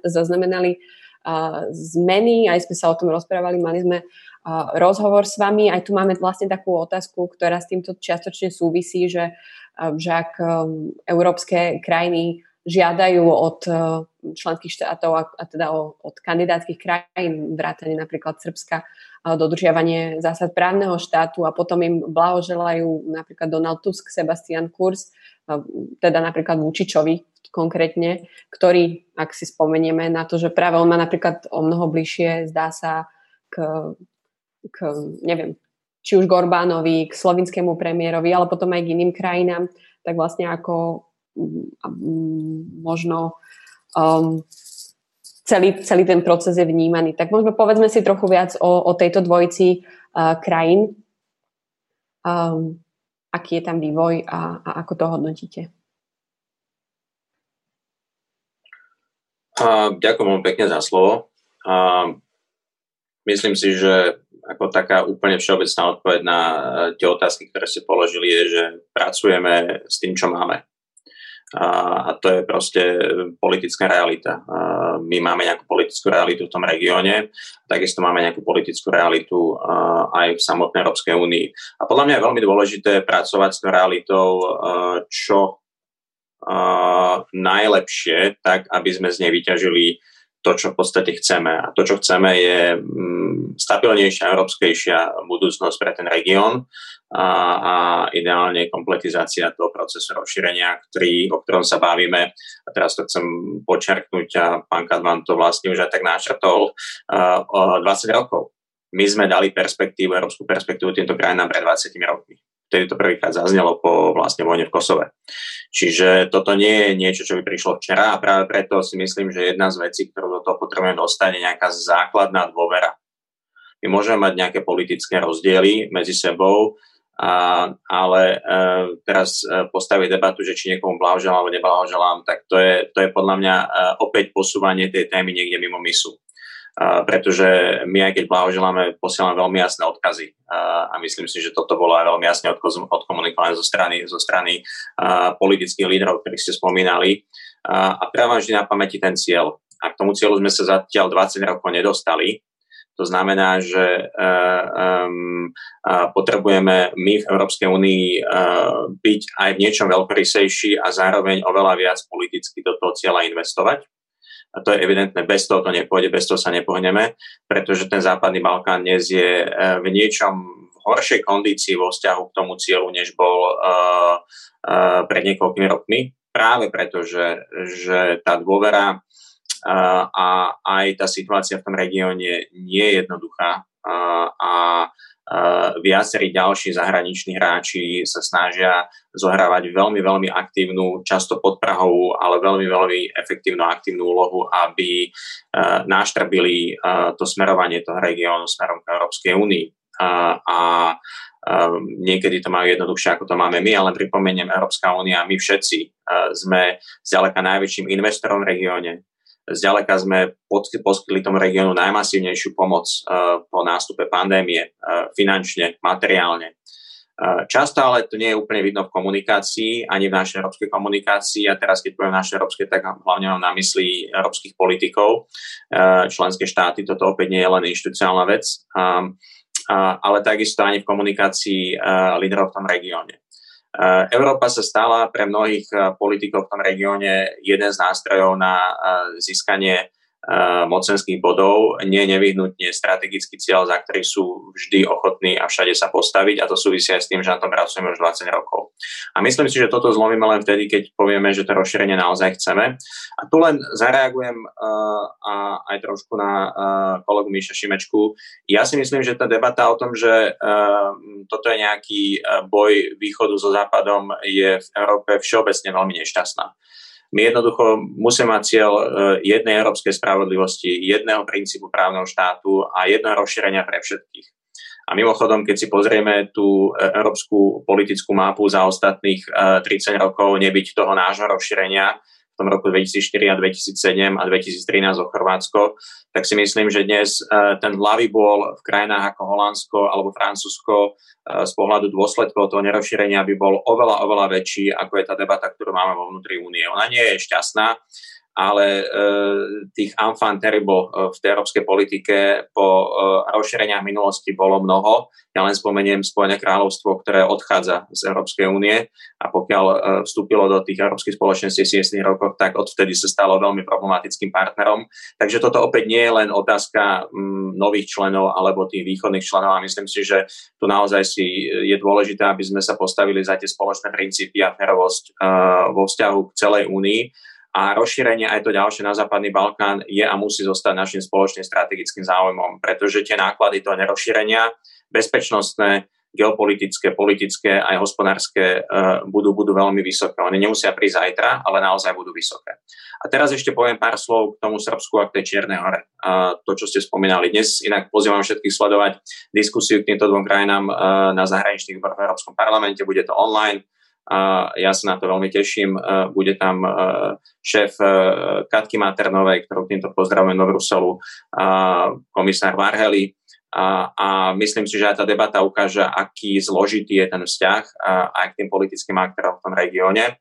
zaznamenali uh, zmeny, aj sme sa o tom rozprávali, mali sme uh, rozhovor s vami, aj tu máme vlastne takú otázku, ktorá s týmto čiastočne súvisí, že, uh, že ak um, európske krajiny žiadajú od eh, členských štátov a, teda od kandidátskych krajín, vrátane napríklad Srbska, eh, dodržiavanie zásad právneho štátu a potom im blahoželajú napríklad Donald Tusk, Sebastian Kurz, eh, teda napríklad Vučičovi konkrétne, ktorý, ak si spomenieme na to, že práve on má napríklad o mnoho bližšie, zdá sa, k, k neviem, či už Gorbánovi, k slovinskému premiérovi, ale potom aj k iným krajinám, tak vlastne ako možno um, celý, celý ten proces je vnímaný. Tak možno povedzme si trochu viac o, o tejto dvojici uh, krajín. Um, aký je tam vývoj a, a ako to hodnotíte? Uh, ďakujem vám pekne za slovo. Uh, myslím si, že ako taká úplne všeobecná odpoveď na tie otázky, ktoré ste položili, je, že pracujeme s tým, čo máme a to je proste politická realita. My máme nejakú politickú realitu v tom regióne, takisto máme nejakú politickú realitu aj v samotnej Európskej únii. A podľa mňa je veľmi dôležité pracovať s tou realitou čo najlepšie, tak aby sme z nej vyťažili to, čo v podstate chceme. A to, čo chceme, je mm, stabilnejšia, európskejšia budúcnosť pre ten región a, a ideálne kompletizácia toho procesu rozšírenia, ktorý, o ktorom sa bavíme. A teraz to chcem počerknúť a pán Kadman to vlastne už aj tak načrtol o 20 rokov. My sme dali perspektívu, európsku perspektívu týmto krajinám pred 20 rokmi vtedy to prvýkrát zaznelo po vlastne vojne v Kosove. Čiže toto nie je niečo, čo by prišlo včera a práve preto si myslím, že jedna z vecí, ktorú do toho potrebujeme dostať, je nejaká základná dôvera. My môžeme mať nejaké politické rozdiely medzi sebou, a, ale e, teraz e, postaviť debatu, že či niekomu blahoželám alebo neblahoželám, tak to je, to je podľa mňa e, opäť posúvanie tej témy niekde mimo misu pretože my aj keď blahoželáme, posielame veľmi jasné odkazy a myslím si, že toto bolo aj veľmi jasne odkomunikované zo strany, zo strany politických lídrov, ktorých ste spomínali. A práve vždy na pamäti ten cieľ. A k tomu cieľu sme sa zatiaľ 20 rokov nedostali. To znamená, že um, potrebujeme my v Európskej únii uh, byť aj v niečom veľkorysejší a zároveň oveľa viac politicky do toho cieľa investovať a to je evidentné, bez toho to nepôjde, bez toho sa nepohneme, pretože ten západný Balkán dnes je e, v niečom v horšej kondícii vo vzťahu k tomu cieľu, než bol uh, uh, pred niekoľkými rokmi. Práve preto, že, že tá dôvera uh, a aj tá situácia v tom regióne nie je jednoduchá. A viacerí ďalší zahraniční hráči sa snažia zohrávať veľmi, veľmi aktívnu, často podprahovú, ale veľmi, veľmi efektívnu aktívnu úlohu, aby naštrbili to smerovanie toho regiónu smerom k Európskej únii. A niekedy to majú jednoduchšie, ako to máme my, ale pripomeniem, Európska únia, my všetci sme zďaleka najväčším investorom v regióne, Zďaleka sme poskytli tomu regiónu najmasívnejšiu pomoc uh, po nástupe pandémie, uh, finančne, materiálne. Uh, často ale to nie je úplne vidno v komunikácii, ani v našej európskej komunikácii. A teraz, keď poviem našej európskej, tak hlavne mám na mysli európskych politikov. Členské štáty, toto opäť nie je len inštitucionálna vec, um, ale takisto ani v komunikácii líderov v tom regióne. Eh, Európa sa stala pre mnohých eh, politikov v tom regióne jeden z nástrojov na eh, získanie mocenských bodov, nie nevyhnutne strategický cieľ, za ktorý sú vždy ochotní a všade sa postaviť a to súvisia aj s tým, že na tom pracujeme už 20 rokov. A myslím si, že toto zlomíme len vtedy, keď povieme, že to rozšírenie naozaj chceme. A tu len zareagujem uh, a aj trošku na uh, kolegu Míša Šimečku. Ja si myslím, že tá debata o tom, že uh, toto je nejaký boj východu so západom, je v Európe všeobecne veľmi nešťastná. My jednoducho musíme mať cieľ e, jednej európskej spravodlivosti, jedného princípu právneho štátu a jedného rozšírenia pre všetkých. A mimochodom, keď si pozrieme tú e, európsku politickú mapu za ostatných 30 e, rokov, nebyť toho nášho rozšírenia, v tom roku 2004 a 2007 a 2013 o Chorvátsko, tak si myslím, že dnes e, ten hlavý bol v krajinách ako Holandsko alebo Francúzsko e, z pohľadu dôsledkov toho nerozšírenia by bol oveľa, oveľa väčší, ako je tá debata, ktorú máme vo vnútri únie. Ona nie je šťastná, ale e, tých enfant terrible e, v tej európskej politike po e, rozšíreniach minulosti bolo mnoho. Ja len spomeniem Spojené kráľovstvo, ktoré odchádza z Európskej únie a pokiaľ e, vstúpilo do tých európskych spoločností v 70. rokoch, tak odvtedy sa stalo veľmi problematickým partnerom. Takže toto opäť nie je len otázka m, nových členov alebo tých východných členov a myslím si, že tu naozaj si je dôležité, aby sme sa postavili za tie spoločné princípy a ferovosť e, vo vzťahu k celej únii a rozšírenie aj to ďalšie na Západný Balkán je a musí zostať našim spoločným strategickým záujmom, pretože tie náklady toho nerozšírenia, bezpečnostné, geopolitické, politické aj hospodárske uh, budú, budú veľmi vysoké. Oni nemusia prísť zajtra, ale naozaj budú vysoké. A teraz ešte poviem pár slov k tomu Srbsku a k tej Čiernej hore. Uh, to, čo ste spomínali. Dnes inak pozývam všetkých sledovať diskusiu k týmto dvom krajinám uh, na zahraničných v Európskom parlamente. Bude to online a ja sa na to veľmi teším. E, bude tam e, šéf e, Katky Maternovej, ktorú týmto pozdravujem do Bruselu, komisár Varheli, a, a myslím si, že aj tá debata ukáže, aký zložitý je ten vzťah aj k tým politickým aktérom v tom regióne.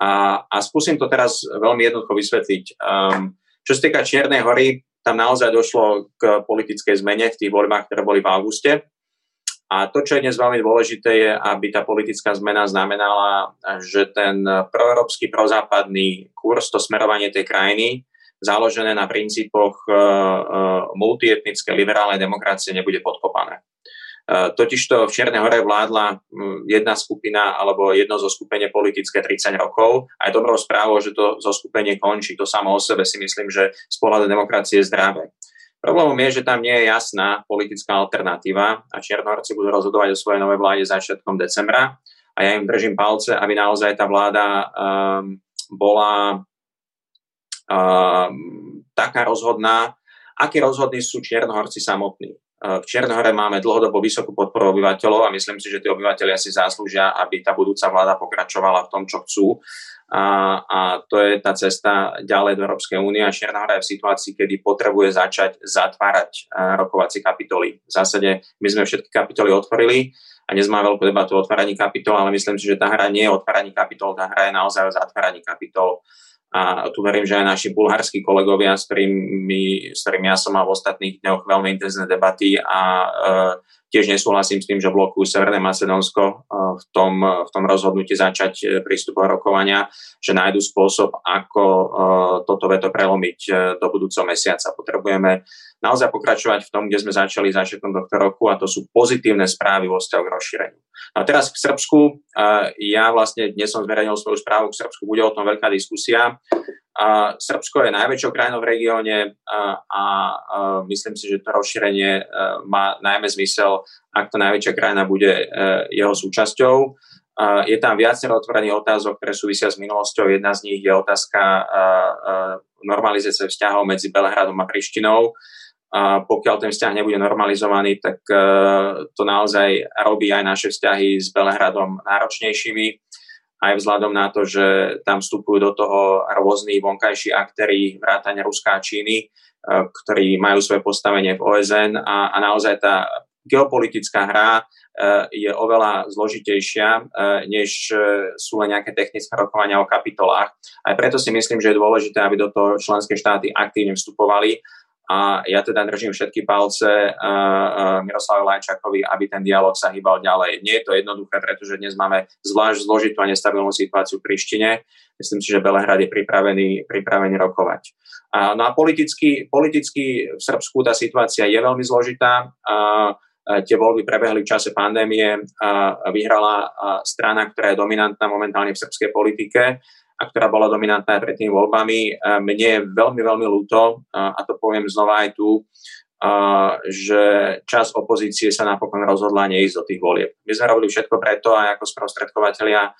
A, a skúsim to teraz veľmi jednoducho vysvetliť. Um, čo sa týka Čiernej hory, tam naozaj došlo k politickej zmene v tých voľbách, ktoré boli v auguste. A to, čo je dnes veľmi dôležité, je, aby tá politická zmena znamenala, že ten proeurópsky, prozápadný kurz, to smerovanie tej krajiny, založené na princípoch uh, uh, multietnické liberálnej demokracie, nebude podkopané. Uh, totižto v Čiernej hore vládla jedna skupina alebo jedno zo skupenie politické 30 rokov a je dobrou správou, že to zo skupenie končí. To samo o sebe si myslím, že z pohľadu demokracie je zdravé. Problémom je, že tam nie je jasná politická alternatíva a Čiernohorci budú rozhodovať o svojej novej vláde začiatkom decembra a ja im držím palce, aby naozaj tá vláda um, bola um, taká rozhodná, akí rozhodní sú Čiernohorci samotní. Uh, v Čiernohore máme dlhodobo vysokú podporu obyvateľov a myslím si, že tí obyvateľia si zaslúžia, aby tá budúca vláda pokračovala v tom, čo chcú a, a to je tá cesta ďalej do Európskej únie a Čierna hora je v situácii, kedy potrebuje začať zatvárať rokovacie kapitoly. V zásade my sme všetky kapitoly otvorili a dnes máme veľkú debatu o otváraní kapitol, ale myslím si, že tá hra nie je o otváraní kapitol, tá hra je naozaj o zatváraní kapitol. A tu verím, že aj naši bulharskí kolegovia, s ktorými, s ktorými ja som mal v ostatných dňoch veľmi intenzívne debaty a e, Tiež nesúhlasím s tým, že blokujú Severné Macedónsko eh, v tom, v tom rozhodnutí začať eh, prístupové rokovania, že nájdu spôsob, ako eh, toto veto prelomiť do budúceho mesiaca. Potrebujeme naozaj pokračovať v tom, kde sme začali začiatkom tohto roku a to sú pozitívne správy vo vzťahu k rozšíreniu. A teraz k Srbsku. Ja vlastne dnes som zverejnil svoju správu k Srbsku, bude o tom veľká diskusia. A Srbsko je najväčšou krajinou v regióne a, a, a myslím si, že to rozšírenie e, má najmä zmysel, ak to najväčšia krajina bude e, jeho súčasťou. Je tam viacero otvorených otázok, ktoré súvisia s minulosťou. Jedna z nich je otázka normalizácie vzťahov medzi Belehradom a Prištinou. Pokiaľ ten vzťah nebude normalizovaný, tak to naozaj robí aj naše vzťahy s Belehradom náročnejšími. Aj vzhľadom na to, že tam vstupujú do toho rôzni vonkajší aktéry vrátane Ruská a Číny, e, ktorí majú svoje postavenie v OSN a, a naozaj tá geopolitická hra e, je oveľa zložitejšia, e, než sú len nejaké technické rokovania o kapitolách. Aj preto si myslím, že je dôležité, aby do toho členské štáty aktívne vstupovali a ja teda držím všetky palce uh, uh, Lajčakovi, aby ten dialog sa hýbal ďalej. Nie je to jednoduché, pretože dnes máme zvlášť zložitú a nestabilnú situáciu v Prištine. Myslím si, že Belehrad je pripravený, pripravený rokovať. No a politicky, politicky v Srbsku tá situácia je veľmi zložitá. Tie voľby prebehli v čase pandémie, vyhrala strana, ktorá je dominantná momentálne v srbskej politike a ktorá bola dominantná aj pred tými voľbami. Mne je veľmi, veľmi ľúto, a to poviem znova aj tu, že čas opozície sa napokon rozhodla neísť do tých volieb. My sme robili všetko preto aj ako sprostredkovateľia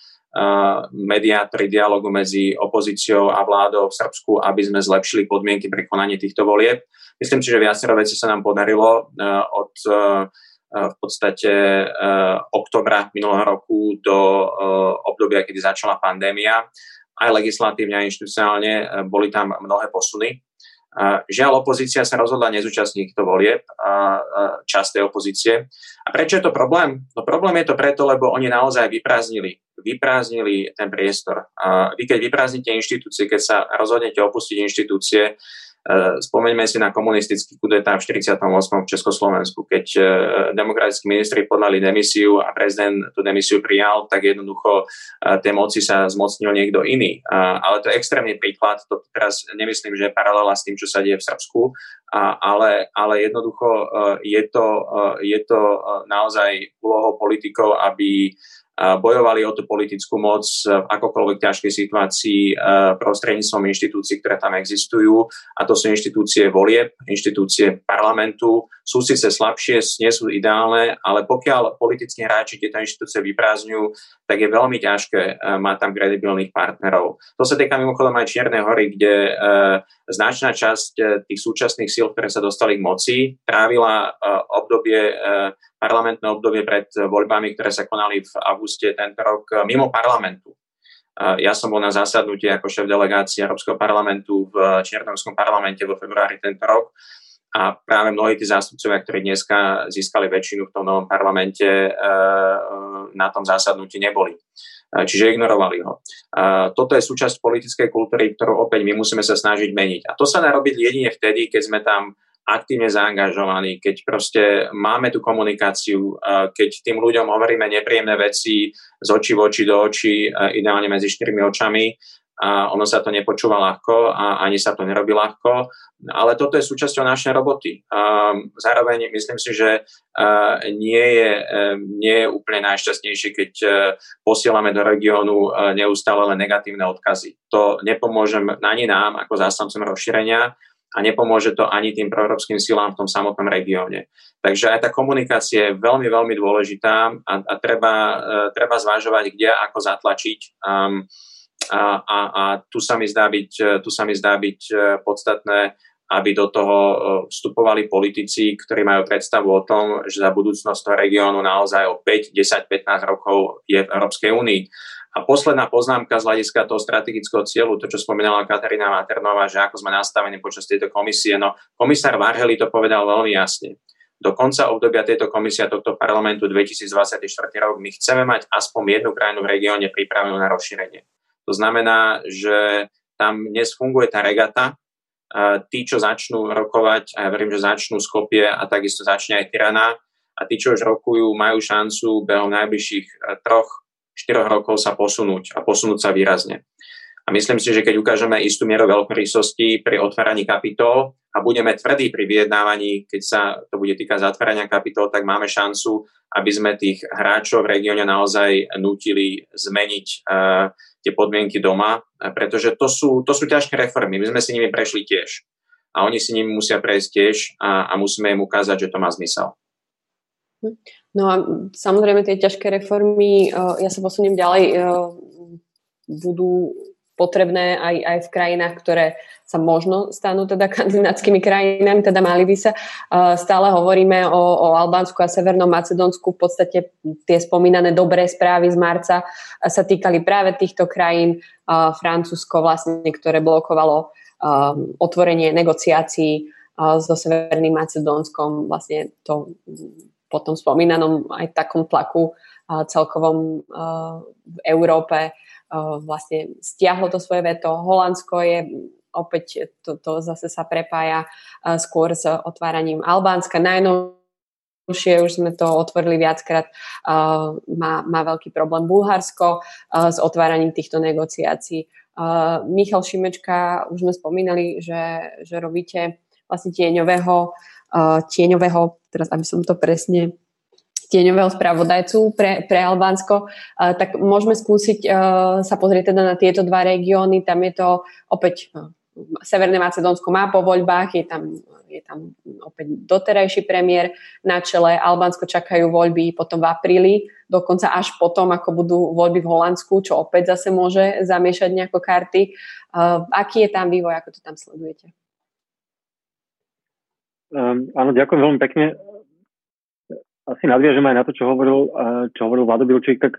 mediátori dialogu medzi opozíciou a vládou v Srbsku, aby sme zlepšili podmienky pre konanie týchto volieb. Myslím si, že viacero vecí sa nám podarilo od v podstate oktobra minulého roku do obdobia, kedy začala pandémia aj legislatívne, aj inštitucionálne, e, boli tam mnohé posuny. Žiaľ, opozícia sa rozhodla nezúčastniť týchto volieb, časť tej opozície. A prečo je to problém? No problém je to preto, lebo oni naozaj vyprázdnili, vyprázdnili ten priestor. Vy keď vyprázdnite inštitúcie, keď sa rozhodnete opustiť inštitúcie, E, spomeňme si na komunistický kudeta v 48. v Československu, keď e, demokratickí ministri podali demisiu a prezident tú demisiu prijal, tak jednoducho e, tej moci sa zmocnil niekto iný. Ale to je extrémny príklad, to teraz nemyslím, že je paralela s tým, čo sa deje v Srbsku, ale, ale jednoducho je to, je to naozaj úlohou politikov, aby bojovali o tú politickú moc v akokoľvek ťažkej situácii e, prostredníctvom inštitúcií, ktoré tam existujú. A to sú inštitúcie volieb, inštitúcie parlamentu. Sú síce slabšie, nie sú ideálne, ale pokiaľ politickí hráči tieto inštitúcie vyprázdňujú, tak je veľmi ťažké e, mať tam kredibilných partnerov. To sa týka mimochodom aj Čiernej hory, kde e, značná časť tých súčasných síl, ktoré sa dostali k moci, trávila obdobie parlamentné obdobie pred voľbami, ktoré sa konali v auguste tento rok mimo parlamentu. Ja som bol na zasadnutí ako šéf delegácie Európskeho parlamentu v Čiernovskom parlamente vo februári tento rok a práve mnohí tí zástupcovia, ktorí dneska získali väčšinu v tom novom parlamente, eh, na tom zásadnutí neboli. Čiže ignorovali ho. Toto je súčasť politickej kultúry, ktorú opäť my musíme sa snažiť meniť. A to sa dá jedine vtedy, keď sme tam aktívne zaangažovaní, keď proste máme tú komunikáciu, keď tým ľuďom hovoríme nepríjemné veci z očí v oči do očí, ideálne medzi štyrmi očami, a ono sa to nepočúva ľahko a ani sa to nerobí ľahko, ale toto je súčasťou našej roboty. Zároveň myslím si, že nie je, nie je úplne najšťastnejšie, keď posielame do regiónu neustále len negatívne odkazy. To nepomôže ani nám ako zástancom rozšírenia, a nepomôže to ani tým proeurópskym silám v tom samotnom regióne. Takže aj tá komunikácia je veľmi, veľmi dôležitá a, a treba, uh, treba zvážovať, kde ako zatlačiť. Um, a, a, a tu sa mi zdá byť, tu sa mi zdá byť uh, podstatné, aby do toho uh, vstupovali politici, ktorí majú predstavu o tom, že za budúcnosť toho regiónu naozaj o 5, 10, 15 rokov je v Európskej únii. A posledná poznámka z hľadiska toho strategického cieľu, to, čo spomínala Katarína Maternová, že ako sme nastavení počas tejto komisie, no komisár Varheli to povedal veľmi jasne. Do konca obdobia tejto komisie a tohto parlamentu 2024 rok my chceme mať aspoň jednu krajinu v regióne pripravenú na rozšírenie. To znamená, že tam dnes funguje tá regata, tí, čo začnú rokovať, a ja verím, že začnú Skopie a takisto začne aj Tirana, a tí, čo už rokujú, majú šancu behom najbližších eh, troch 4 rokov sa posunúť a posunúť sa výrazne. A myslím si, že keď ukážeme istú mieru veľkorysosti pri otváraní kapitol a budeme tvrdí pri vyjednávaní, keď sa to bude týkať zatvárania kapitol, tak máme šancu, aby sme tých hráčov v regióne naozaj nutili zmeniť uh, tie podmienky doma, pretože to sú, to sú ťažké reformy. My sme si nimi prešli tiež. A oni si nimi musia prejsť tiež a, a musíme im ukázať, že to má zmysel. No a samozrejme tie ťažké reformy, ja sa posuniem ďalej, budú potrebné aj, aj v krajinách, ktoré sa možno stanú teda kandidátskymi krajinami, teda mali by sa. Stále hovoríme o, o Albánsku a Severnom Macedónsku. V podstate tie spomínané dobré správy z marca sa týkali práve týchto krajín. Francúzsko vlastne, ktoré blokovalo otvorenie negociácií so Severným Macedónskom. Vlastne to po tom spomínanom aj takom tlaku celkovom v Európe vlastne stiahlo to svoje veto. Holandsko je opäť to, to zase sa prepája skôr s otváraním Albánska. Najnovšie už sme to otvorili viackrát, má, má veľký problém Bulharsko s otváraním týchto negociácií. Michal Šimečka, už sme spomínali, že, že robíte vlastne tieňového, tieňového, teraz aby som to presne tieňového spravodajcu pre, pre Albánsko, uh, tak môžeme skúsiť uh, sa pozrieť teda na tieto dva regióny. Tam je to opäť uh, Severné Macedónsko má po voľbách, je tam, je tam opäť doterajší premiér na čele, Albánsko čakajú voľby potom v apríli, dokonca až potom, ako budú voľby v Holandsku, čo opäť zase môže zamiešať nejako karty. Aký je tam vývoj, ako to tam sledujete? Um, áno, ďakujem veľmi pekne asi nadviažem aj na to, čo hovoril, čo hovoril Vlado Bilčík, tak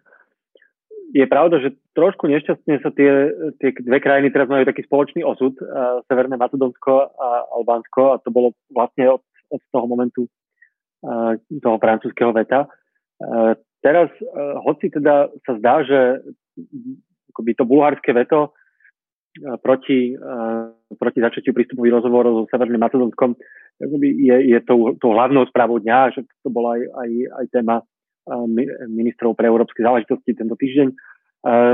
je pravda, že trošku nešťastne sa tie, tie dve krajiny teraz majú taký spoločný osud, uh, Severné Macedónsko a Albánsko a to bolo vlastne od, od toho momentu uh, toho francúzského veta. Teraz, hoci teda sa zdá, že akoby to bulharské veto proti, proti začatiu prístupových rozhovorov so Severným Macedónskom. Je, je tou, tou hlavnou správou dňa, že to bola aj, aj, aj téma ministrov pre európske záležitosti tento týždeň,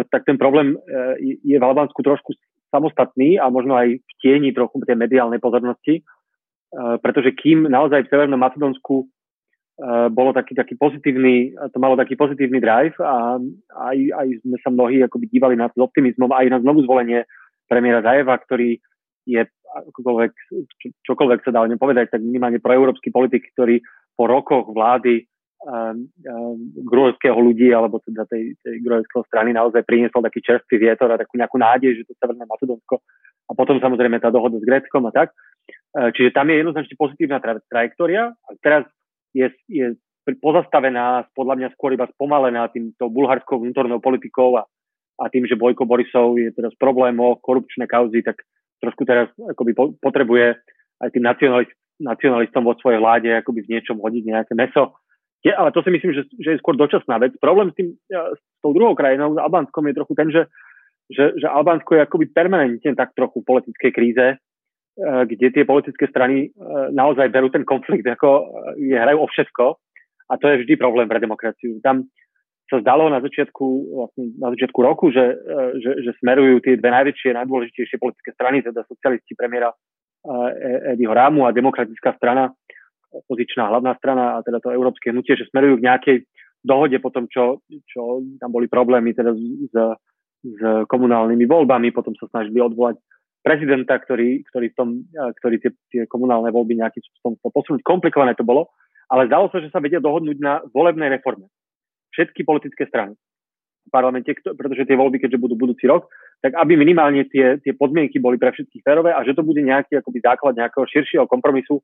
tak ten problém e, je v Albánsku trošku samostatný a možno aj v tieni trochu tej mediálnej pozornosti, pretože kým naozaj v Severnom Macedónsku bolo taký, taký pozitívny, to malo taký pozitívny drive a aj, aj sme sa mnohí akoby dívali na to s optimizmom aj na znovu zvolenie premiéra Zajeva, ktorý je akokoľvek, čo, čokoľvek sa dá o ňom povedať, tak minimálne proeurópsky politik, ktorý po rokoch vlády uh, uh, grujevského ľudí, alebo teda tej, tej grujevského strany naozaj priniesol taký čerstvý vietor a takú nejakú nádej, že to Severné Macedónsko a potom samozrejme tá dohoda s Gréckom a tak. Uh, čiže tam je jednoznačne pozitívna tra- trajektória a teraz je, je pozastavená, podľa mňa skôr iba spomalená týmto bulharskou vnútornou politikou a, a tým, že Bojko Borisov je teraz problémov, korupčné kauzy, tak trošku teraz akoby potrebuje aj tým nacionalist, nacionalistom vo svojej vláde akoby v niečom hodiť nejaké meso. Je, ale to si myslím, že, že je skôr dočasná vec. Problém s, tým, s tou druhou krajinou, s Albánskom, je trochu ten, že, že, že Albánsko je akoby permanentne tak trochu v politickej kríze, e, kde tie politické strany e, naozaj berú ten konflikt, ako je, hrajú o všetko. A to je vždy problém pre demokraciu. Tam sa zdalo na začiatku, vlastne na začiatku roku, že, e, že, že smerujú tie dve najväčšie, najdôležitejšie politické strany, teda socialisti premiéra e, Eddieho Rámu a demokratická strana, opozičná hlavná strana a teda to európske hnutie, že smerujú k nejakej dohode po tom, čo, čo tam boli problémy teda s, s komunálnymi voľbami, potom sa snažili odvolať prezidenta, ktorý, ktorý, v tom, e, ktorý tie, tie komunálne voľby nejakým spôsobom posunúť. Komplikované to bolo, ale zdalo sa, že sa vedia dohodnúť na volebnej reforme všetky politické strany v parlamente, pretože tie voľby, keďže budú budúci rok, tak aby minimálne tie, tie podmienky boli pre všetkých férové a že to bude nejaký akoby základ nejakého širšieho kompromisu,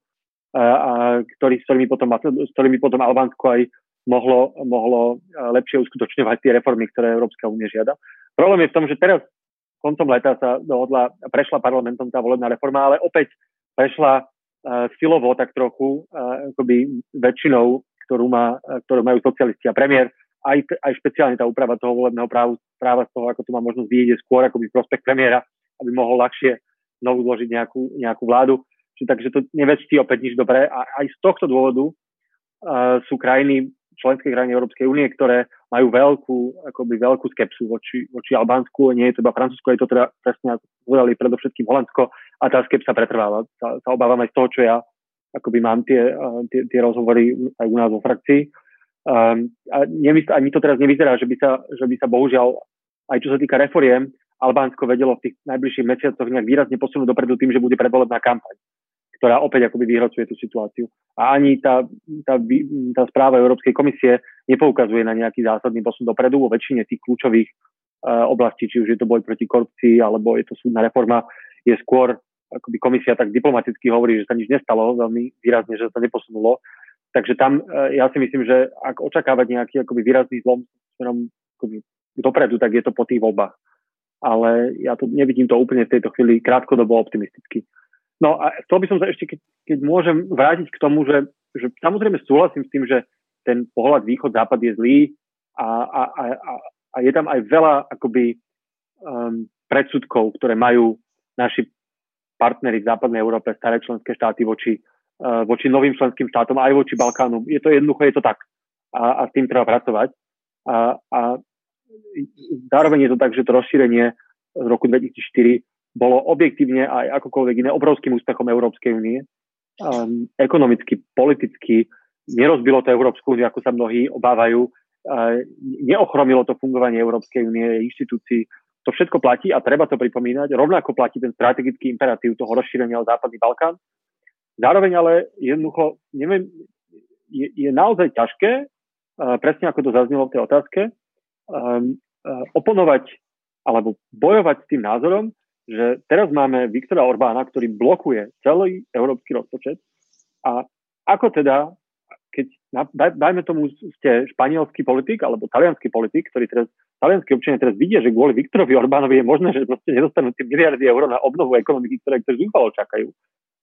a, a, ktorý, s, ktorými potom, s ktorými potom Albánsko aj mohlo, mohlo lepšie uskutočňovať tie reformy, ktoré Európska únie žiada. Problém je v tom, že teraz koncom leta sa dohodla, prešla parlamentom tá volebná reforma, ale opäť prešla uh, silovo tak trochu, uh, akoby väčšinou ktorú, má, ktorú majú socialisti a premiér, aj, aj špeciálne tá úprava toho volebného práva, práva z toho, ako to má možnosť vidieť skôr ako by prospech premiéra, aby mohol ľahšie znovu zložiť nejakú, nejakú vládu. Čiže, takže to nevedstí opäť nič dobré. A aj z tohto dôvodu uh, sú krajiny, členské krajiny Európskej únie, ktoré majú veľkú, akoby veľkú skepsu voči, voči Albánsku. Nie je to iba Francúzsko, je to teda presne, ako povedali, predovšetkým Holandsko a tá skepsa pretrváva. Sa, sa obávam aj z toho, čo ja akoby mám tie, tie, tie rozhovory aj u nás vo frakcii. Um, a nemysl, ani to teraz nevyzerá, že by sa, že by sa bohužiaľ aj čo sa týka reforiem, Albánsko vedelo v tých najbližších mesiacoch nejak výrazne posunúť dopredu tým, že bude predvolebná kampaň, ktorá opäť akoby vyhrocuje tú situáciu. A ani tá, tá, tá správa Európskej komisie nepoukazuje na nejaký zásadný posun dopredu vo väčšine tých kľúčových uh, oblastí, či už je to boj proti korupcii, alebo je to súdna reforma, je skôr akoby komisia tak diplomaticky hovorí, že sa nič nestalo, veľmi výrazne, že sa neposunulo. Takže tam uh, ja si myslím, že ak očakávať nejaký akoby výrazný zlom smerom akoby dopredu, tak je to po tých voľbách ale ja to nevidím to úplne v tejto chvíli krátkodobo optimisticky. No a chcel by som sa ešte, keď, keď môžem vrátiť k tomu, že, že samozrejme súhlasím s tým, že ten pohľad východ-západ je zlý a, a, a, a je tam aj veľa akoby um, predsudkov, ktoré majú naši partnery v západnej Európe, staré členské štáty voči, uh, voči novým členským štátom, aj voči Balkánu. Je to jednoducho, je to tak. A, a s tým treba pracovať. A, a zároveň je to tak, že to rozšírenie z roku 2004 bolo objektívne aj akokoľvek iné obrovským úspechom Európskej únie. Um, ekonomicky, politicky nerozbilo to Európsku úniu, ako sa mnohí obávajú. Uh, neochromilo to fungovanie Európskej únie, inštitúcií. To všetko platí a treba to pripomínať. Rovnako platí ten strategický imperatív toho rozšírenia o Západný Balkán. Zároveň ale jednoducho, neviem, je, je naozaj ťažké, uh, presne ako to zaznelo v tej otázke, um, uh, oponovať alebo bojovať s tým názorom, že teraz máme Viktora Orbána, ktorý blokuje celý európsky rozpočet a ako teda, keď dajme tomu ste španielský politik alebo talianský politik, ktorý teraz, talianskí občania teraz vidia, že kvôli Viktorovi Orbánovi je možné, že proste nedostanú tie miliardy eur na obnovu ekonomiky, ktoré, ktoré zúfalo čakajú.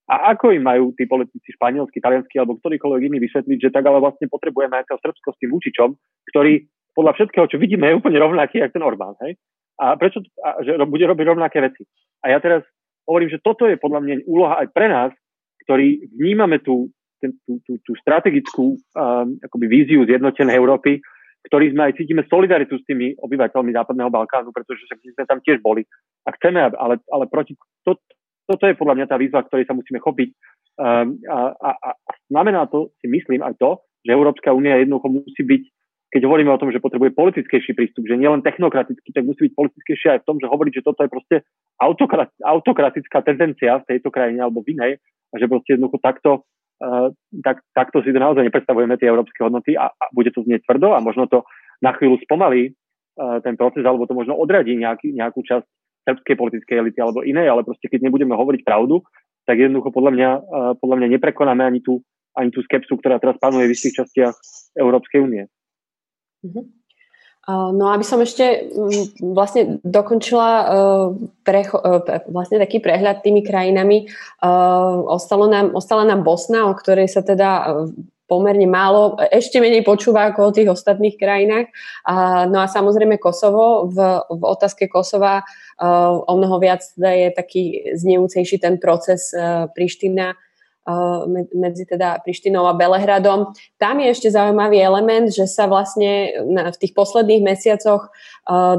A ako im majú tí politici španielskí, talianskí alebo ktorýkoľvek iný vysvetliť, že tak ale vlastne potrebujeme aj Srbsko s tým Vučičom, ktorý podľa všetkého, čo vidíme, je úplne rovnaký, ako ten Orbán. Hej? A prečo a, že bude robiť rovnaké veci? A ja teraz hovorím, že toto je podľa mňa úloha aj pre nás, ktorí vnímame tú, ten, tú, tú, tú strategickú um, akoby víziu zjednotenej Európy, ktorí sme aj cítime solidaritu s tými obyvateľmi Západného Balkánu, pretože sme tam tiež boli. A chceme, ale, ale proti, to, toto je podľa mňa tá výzva, ktorej sa musíme chopiť. Um, a, a, a znamená to, si myslím, aj to, že Európska únia jednoducho musí byť keď hovoríme o tom, že potrebuje politickejší prístup, že nielen technokratický, tak musí byť politickejší aj v tom, že hovoriť, že toto je proste autokrat, autokratická tendencia v tejto krajine alebo v inej a že proste jednoducho takto, tak, takto si to naozaj nepredstavujeme tie európske hodnoty a, a bude to znieť tvrdo a možno to na chvíľu spomalí uh, ten proces alebo to možno odradí nejaký, nejakú časť srbskej politickej elity alebo inej, ale proste keď nebudeme hovoriť pravdu, tak jednoducho podľa mňa, uh, podľa mňa neprekonáme ani tú, ani tú skepsu, ktorá teraz panuje v istých častiach Európskej únie. Uh-huh. No aby som ešte mm, vlastne dokončila uh, precho- uh, vlastne taký prehľad tými krajinami. Uh, ostalo nám, ostala nám Bosna, o ktorej sa teda pomerne málo, ešte menej počúva ako o tých ostatných krajinách. No a samozrejme Kosovo. V, v otázke Kosova o mnoho viac je taký znejúcejší ten proces Priština medzi teda Prištinou a Belehradom. Tam je ešte zaujímavý element, že sa vlastne v tých posledných mesiacoch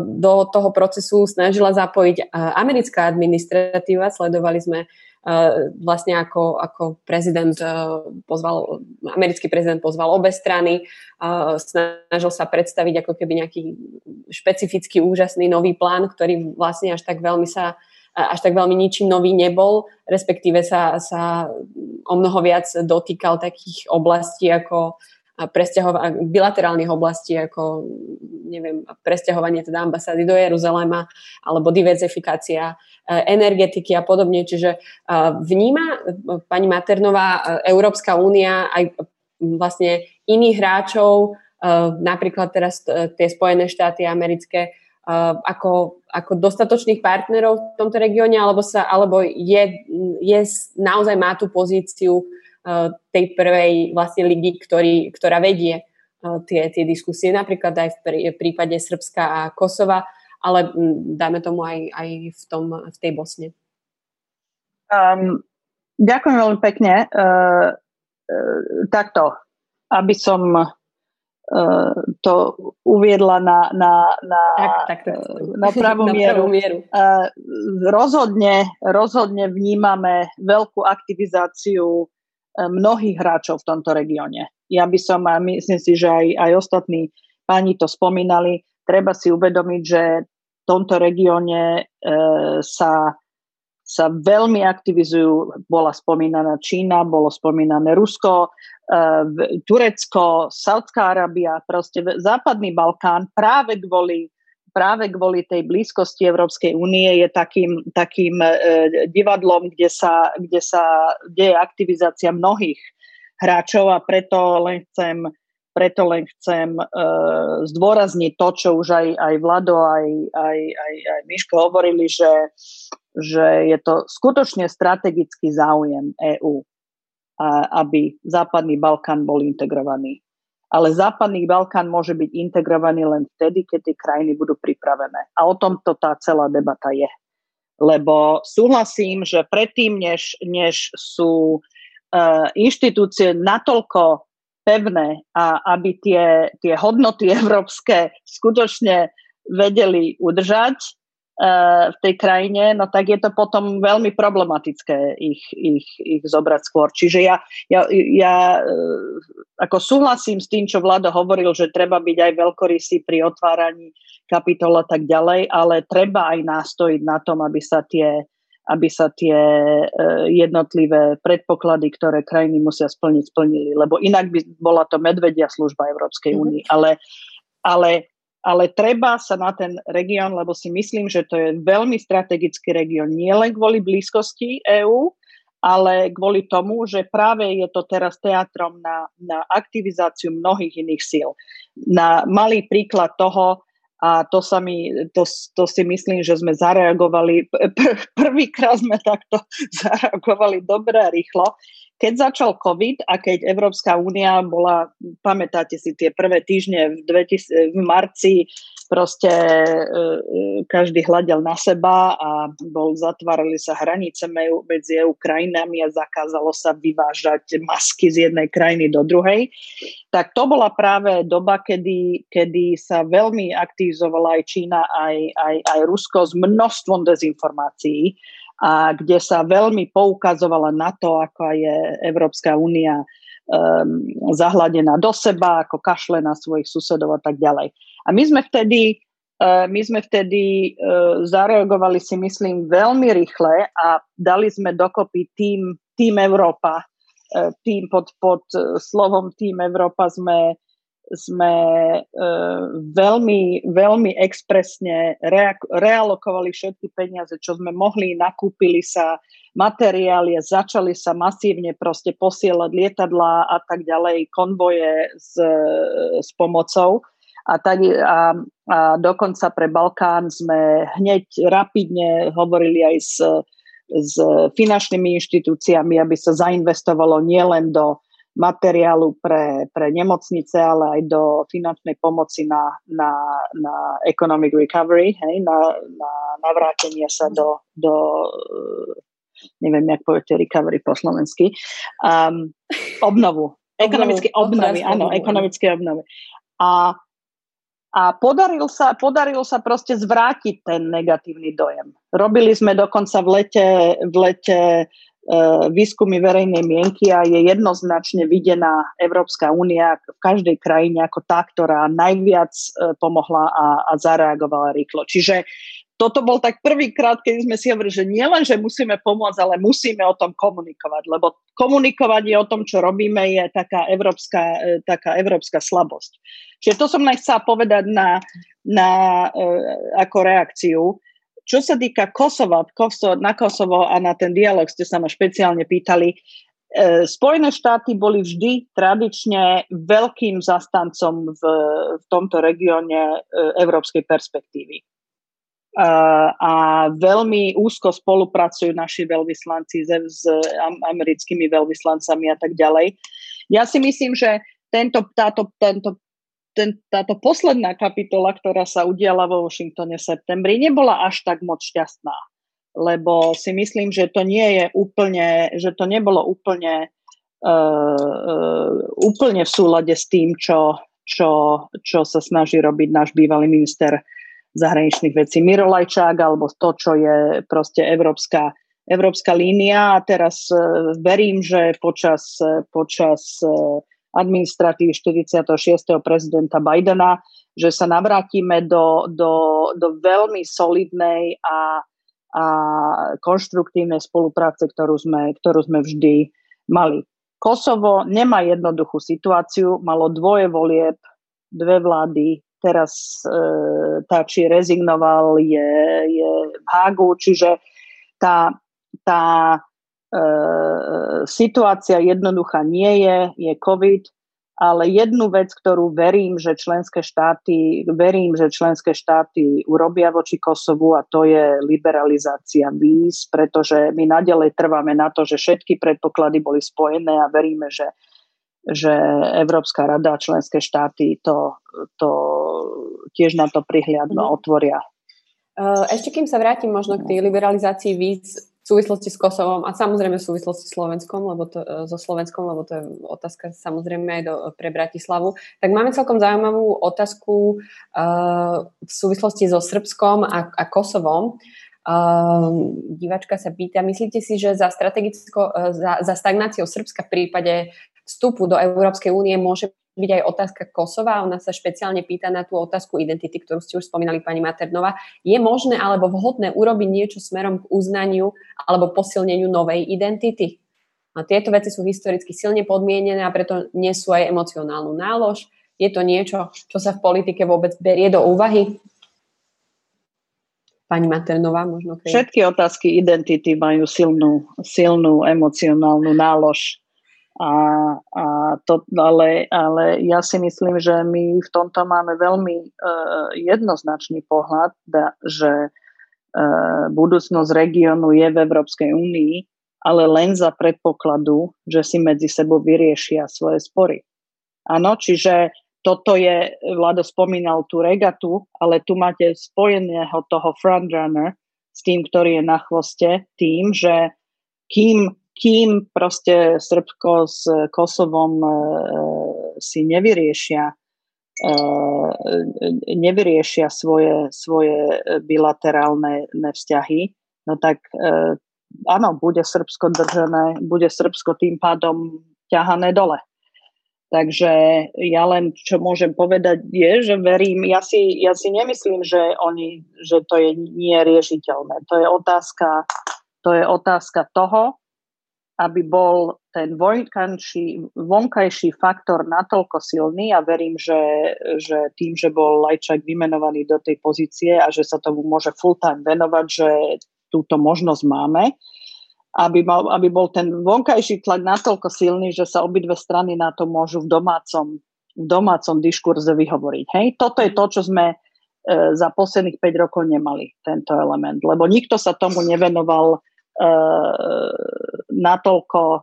do toho procesu snažila zapojiť americká administratíva. Sledovali sme vlastne ako, ako prezident pozval, americký prezident pozval obe strany, snažil sa predstaviť ako keby nejaký špecifický úžasný nový plán, ktorý vlastne až tak veľmi sa až tak veľmi ničím nový nebol, respektíve sa, sa o mnoho viac dotýkal takých oblastí ako presťahova- bilaterálnych oblastí ako neviem, presťahovanie teda ambasády do Jeruzalema alebo diverzifikácia e, energetiky a podobne. Čiže e, vníma e, pani Maternová Európska únia aj vlastne iných hráčov, napríklad teraz tie Spojené štáty americké, ako, ako dostatočných partnerov v tomto regióne, alebo, sa, alebo je, je, naozaj má tú pozíciu tej prvej vlastne ligy, ktorý, ktorá vedie tie, tie diskusie, napríklad aj v prípade Srbska a Kosova, ale dáme tomu aj, aj v, tom, v tej Bosne. Um, ďakujem veľmi pekne. Uh, uh, takto, aby som Eh, to uviedla na, na, na, tak, tak, tak. na pravú na mieru. mieru. Eh, rozhodne, rozhodne vnímame veľkú aktivizáciu mnohých hráčov v tomto regióne. Ja by som, a myslím si, že aj, aj ostatní páni to spomínali, treba si uvedomiť, že tomto regióne sa sa veľmi aktivizujú, bola spomínaná Čína, bolo spomínané Rusko, Turecko, Saudská Arábia, proste západný Balkán práve kvôli práve kvôli tej blízkosti Európskej únie je takým, takým e, divadlom, kde sa, kde sa deje aktivizácia mnohých hráčov a preto len chcem, preto len chcem e, zdôrazniť to, čo už aj, aj Vlado, aj, aj, aj, aj Miško hovorili, že, že je to skutočne strategický záujem EÚ, aby Západný Balkán bol integrovaný ale západný Balkán môže byť integrovaný len vtedy, keď tie krajiny budú pripravené. A o tomto tá celá debata je. Lebo súhlasím, že predtým, než, než sú uh, inštitúcie natoľko pevné a aby tie, tie hodnoty európske skutočne vedeli udržať, v tej krajine, no tak je to potom veľmi problematické ich, ich, ich zobrať skôr. Čiže ja, ja, ja e, ako súhlasím s tým, čo Vlado hovoril, že treba byť aj veľkorysý pri otváraní kapitol a tak ďalej, ale treba aj nástojiť na tom, aby sa tie, aby sa tie e, jednotlivé predpoklady, ktoré krajiny musia splniť, splnili. Lebo inak by bola to medvedia služba Európskej únii. Mm-hmm. Ale, ale ale treba sa na ten región, lebo si myslím, že to je veľmi strategický región, nielen kvôli blízkosti EÚ, ale kvôli tomu, že práve je to teraz teatrom na, na aktivizáciu mnohých iných síl. Na malý príklad toho, a to, sa mi, to, to si myslím, že sme zareagovali, pr- prvýkrát sme takto zareagovali dobre a rýchlo, keď začal COVID a keď Európska únia bola, pamätáte si tie prvé týždne v, 2000, v marci, proste e, e, každý hľadel na seba a bol, zatvárali sa hranice medzi EU krajinami a zakázalo sa vyvážať masky z jednej krajiny do druhej. Tak to bola práve doba, kedy, kedy sa veľmi aktivizovala aj Čína, aj, aj, aj Rusko s množstvom dezinformácií a kde sa veľmi poukazovala na to, ako je Európska únia um, zahladená do seba, ako kašle na svojich susedov a tak ďalej. A my sme vtedy, uh, my sme vtedy uh, zareagovali si myslím veľmi rýchle a dali sme dokopy tým, tým Európa. Uh, tým pod, pod slovom tým Európa sme sme e, veľmi, veľmi expresne rea- realokovali všetky peniaze, čo sme mohli, nakúpili sa materiály začali sa masívne proste posielať lietadlá a tak ďalej, konvoje s, s pomocou. A, tak, a, a dokonca pre Balkán sme hneď rapidne hovorili aj s, s finančnými inštitúciami, aby sa zainvestovalo nielen do materiálu pre, pre nemocnice, ale aj do finančnej pomoci na, na, na economic recovery, hej, na, na navrátenie sa do, do neviem, jak poviete recovery po slovensky, um, obnovu. Ekonomické obnovy, áno, ekonomické obnovy. A, a podaril sa, podaril sa proste zvrátiť ten negatívny dojem. Robili sme dokonca v lete, v lete E, výskumy verejnej mienky a je jednoznačne videná Európska únia v každej krajine ako tá, ktorá najviac e, pomohla a, a zareagovala rýchlo. Čiže toto bol tak prvýkrát, keď sme si hovorili, že nielen, že musíme pomôcť, ale musíme o tom komunikovať, lebo komunikovanie o tom, čo robíme, je taká európska, e, taká európska slabosť. Čiže to som len chcela povedať na, na, ako reakciu. Čo sa týka Kosova, na Kosovo a na ten dialog ste sa ma špeciálne pýtali, e, Spojené štáty boli vždy tradične veľkým zastancom v, v tomto regióne e, európskej perspektívy. E, a veľmi úzko spolupracujú naši veľvyslanci s, americkými veľvyslancami a tak ďalej. Ja si myslím, že tento, táto, tento ten, táto posledná kapitola, ktorá sa udiala vo Washingtone v septembri, nebola až tak moc šťastná. Lebo si myslím, že to nie je úplne, že to nebolo úplne, uh, úplne v súlade s tým, čo, čo, čo sa snaží robiť náš bývalý minister zahraničných vecí Miro Lajčák, alebo to, čo je proste európska, európska línia. A teraz uh, verím, že počas, počas uh, administratívy 46. prezidenta Bidena že sa navrátime do, do, do veľmi solidnej a, a konštruktívnej spolupráce, ktorú sme, ktorú sme vždy mali. Kosovo nemá jednoduchú situáciu, malo dvoje volieb, dve vlády, teraz e, tá, či rezignoval, je, je v Hágu, čiže tá, tá e, situácia jednoduchá nie je, je COVID, ale jednu vec, ktorú verím, že členské štáty, verím, že členské štáty urobia voči Kosovu a to je liberalizácia víz, pretože my nadalej trváme na to, že všetky predpoklady boli spojené a veríme, že, že Európska rada a členské štáty to, to tiež na to prihliadno mhm. otvoria. Ešte kým sa vrátim možno k tej liberalizácii víz, v súvislosti s Kosovom a samozrejme v súvislosti s Slovenskom, lebo to, e, so Slovenskom, lebo to je otázka samozrejme aj do, pre Bratislavu, tak máme celkom zaujímavú otázku uh, v súvislosti so Srbskom a, a Kosovom. Uh, divačka sa pýta, myslíte si, že za, strategicko, uh, za, za stagnáciou Srbska v prípade vstupu do Európskej únie môže byť aj otázka Kosova. Ona sa špeciálne pýta na tú otázku identity, ktorú ste už spomínali pani Maternova. Je možné alebo vhodné urobiť niečo smerom k uznaniu alebo posilneniu novej identity? A tieto veci sú historicky silne podmienené a preto nesú aj emocionálnu nálož. Je to niečo, čo sa v politike vôbec berie do úvahy? Pani Maternová, možno. Keď... Všetky otázky identity majú silnú, silnú emocionálnu nálož a, a to, ale, ale ja si myslím, že my v tomto máme veľmi uh, jednoznačný pohľad, da, že uh, budúcnosť regiónu je v Európskej únii, ale len za predpokladu, že si medzi sebou vyriešia svoje spory. Áno, čiže toto je, Vlado spomínal tú regatu, ale tu máte spojeného toho frontrunner s tým, ktorý je na chvoste, tým, že kým kým proste Srbsko s Kosovom e, si nevyriešia e, nevyriešia svoje, svoje bilaterálne vzťahy, no tak e, áno, bude Srbsko držané, bude Srbsko tým pádom ťahané dole. Takže ja len, čo môžem povedať, je, že verím, ja si, ja si nemyslím, že, oni, že to je nie riešiteľné. To je otázka, to je otázka toho, aby bol ten vonkajší, vonkajší faktor natoľko silný a verím, že, že tým, že bol Lajčák vymenovaný do tej pozície a že sa tomu môže full time venovať, že túto možnosť máme, aby, mal, aby bol ten vonkajší tlak natoľko silný, že sa obidve strany na to môžu v domácom, v domácom diskurze vyhovoriť. Hej? Toto je to, čo sme e, za posledných 5 rokov nemali, tento element, lebo nikto sa tomu nevenoval natoľko uh,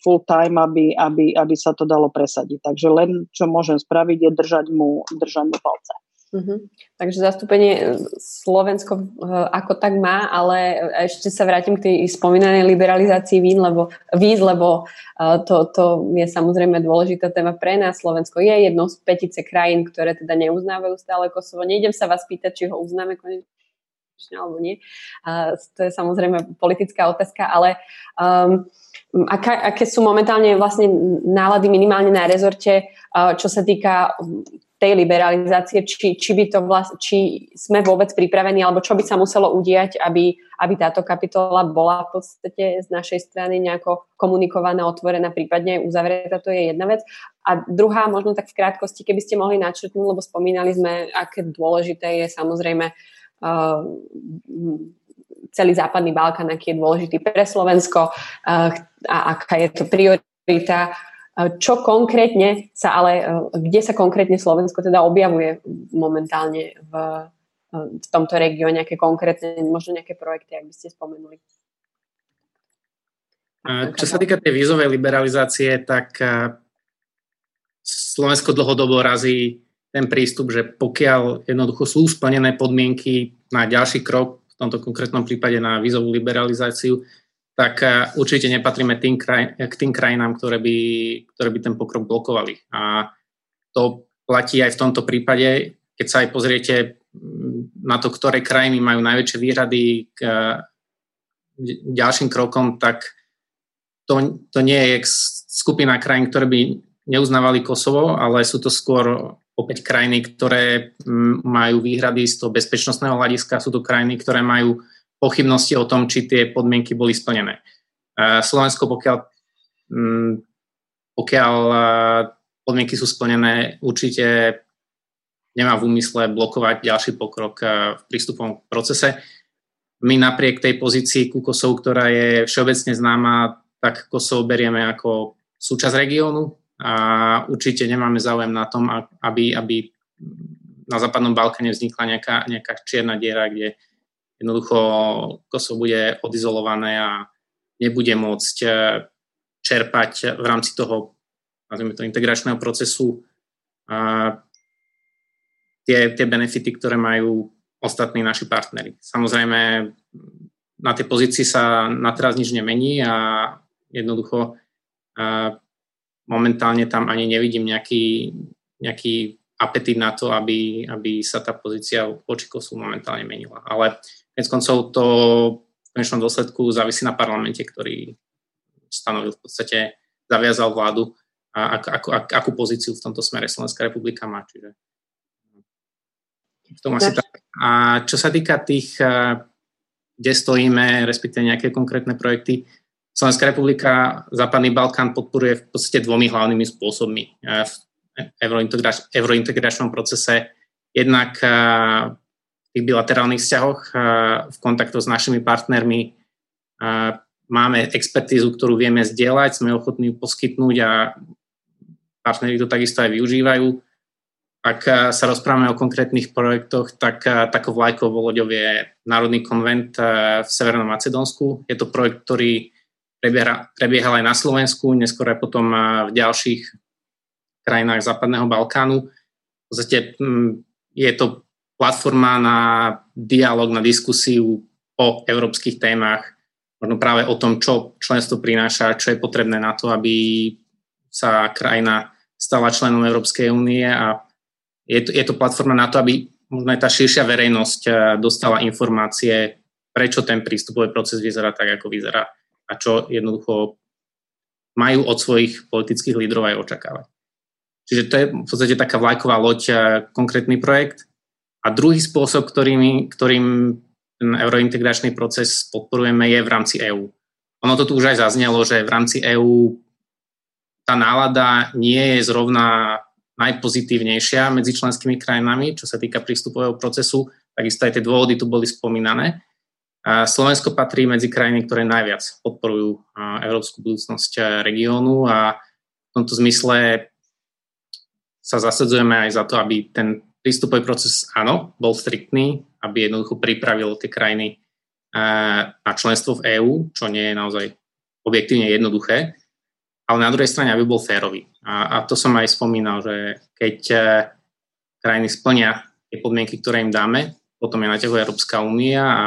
full time, aby, aby, aby sa to dalo presadiť. Takže len čo môžem spraviť je držať mu, držať mu palce. Uh-huh. Takže zastúpenie Slovensko uh, ako tak má, ale ešte sa vrátim k tej spomínanej liberalizácii vín, lebo, víz, lebo to, to je samozrejme dôležitá téma pre nás. Slovensko je jednou z petice krajín, ktoré teda neuznávajú stále Kosovo. Nejdem sa vás pýtať, či ho uznáme konečne alebo nie. A to je samozrejme politická otázka, ale um, aká, aké sú momentálne vlastne nálady minimálne na rezorte, uh, čo sa týka um, tej liberalizácie, či, či, by to vlast, či sme vôbec pripravení, alebo čo by sa muselo udiať, aby, aby táto kapitola bola v podstate z našej strany nejako komunikovaná, otvorená, prípadne uzavretá, to je jedna vec. A druhá, možno tak v krátkosti, keby ste mohli načrtnúť, lebo spomínali sme, aké dôležité je samozrejme celý západný Balkán, aký je dôležitý pre Slovensko a aká je to priorita. Čo konkrétne sa ale, kde sa konkrétne Slovensko teda objavuje momentálne v, v tomto regióne, aké konkrétne, možno nejaké projekty, ak by ste spomenuli? Čo sa týka tej vízovej liberalizácie, tak Slovensko dlhodobo razí ten prístup, že pokiaľ jednoducho sú splnené podmienky na ďalší krok, v tomto konkrétnom prípade na vízovú liberalizáciu, tak eh, určite nepatríme tým kraj, k tým krajinám, ktoré by, ktoré by ten pokrok blokovali. A to platí aj v tomto prípade, keď sa aj pozriete mm, na to, ktoré krajiny majú najväčšie výhrady k eh, ďalším krokom, tak to, to nie je skupina krajín, ktoré by neuznávali Kosovo, ale sú to skôr opäť krajiny, ktoré majú výhrady z toho bezpečnostného hľadiska, sú to krajiny, ktoré majú pochybnosti o tom, či tie podmienky boli splnené. Slovensko, pokiaľ, pokiaľ podmienky sú splnené, určite nemá v úmysle blokovať ďalší pokrok v prístupovom procese. My napriek tej pozícii ku Kosovu, ktorá je všeobecne známa, tak Kosovo berieme ako súčasť regiónu a určite nemáme záujem na tom, aby, aby na západnom Balkáne vznikla nejaká, nejaká čierna diera, kde jednoducho Kosovo bude odizolované a nebude môcť e, čerpať v rámci toho to, integračného procesu a tie, tie benefity, ktoré majú ostatní naši partnery. Samozrejme, na tej pozícii sa na teraz nič nemení a jednoducho a momentálne tam ani nevidím nejaký, nejaký apetit na to, aby, aby sa tá pozícia voči Kosovu momentálne menila. Ale Konec koncov to v konečnom dôsledku závisí na parlamente, ktorý stanovil v podstate, zaviazal vládu a ak, ako, ak, akú pozíciu v tomto smere Slovenská republika má. Čiže v tom asi tak. A čo sa týka tých, eh, kde stojíme, respektíve nejaké konkrétne projekty, Slovenská republika Západný Balkán podporuje v podstate dvomi hlavnými spôsobmi eh, v eurointegračnom procese. Jednak eh, tých bilaterálnych vzťahoch, v kontaktoch s našimi partnermi máme expertízu, ktorú vieme zdieľať, sme ochotní ju poskytnúť a partneri to takisto aj využívajú. Ak sa rozprávame o konkrétnych projektoch, tak takou vlajkovou loďou je Národný konvent v Severnom Macedónsku. Je to projekt, ktorý prebieha, prebiehal aj na Slovensku, neskôr aj potom v ďalších krajinách Západného Balkánu. V podstate je to platforma na dialog, na diskusiu o európskych témach, možno práve o tom, čo členstvo prináša, čo je potrebné na to, aby sa krajina stala členom Európskej únie. A je to, je to platforma na to, aby možno aj tá širšia verejnosť eh, dostala informácie, prečo ten prístupový proces vyzerá tak, ako vyzerá a čo jednoducho majú od svojich politických lídrov aj očakávať. Čiže to je v podstate taká vlajková loď, eh, konkrétny projekt. A druhý spôsob, ktorým, ktorým ten eurointegračný proces podporujeme, je v rámci EÚ. Ono to tu už aj zaznelo, že v rámci EÚ tá nálada nie je zrovna najpozitívnejšia medzi členskými krajinami, čo sa týka prístupového procesu. Takisto aj tie dôvody tu boli spomínané. Slovensko patrí medzi krajiny, ktoré najviac podporujú európsku budúcnosť regiónu a v tomto zmysle sa zasadzujeme aj za to, aby ten prístupový proces, áno, bol striktný, aby jednoducho pripravil tie krajiny eh, na členstvo v EÚ, čo nie je naozaj objektívne jednoduché, ale na druhej strane, aby bol férový. A, a to som aj spomínal, že keď eh, krajiny splnia tie podmienky, ktoré im dáme, potom je na teho Európska únia a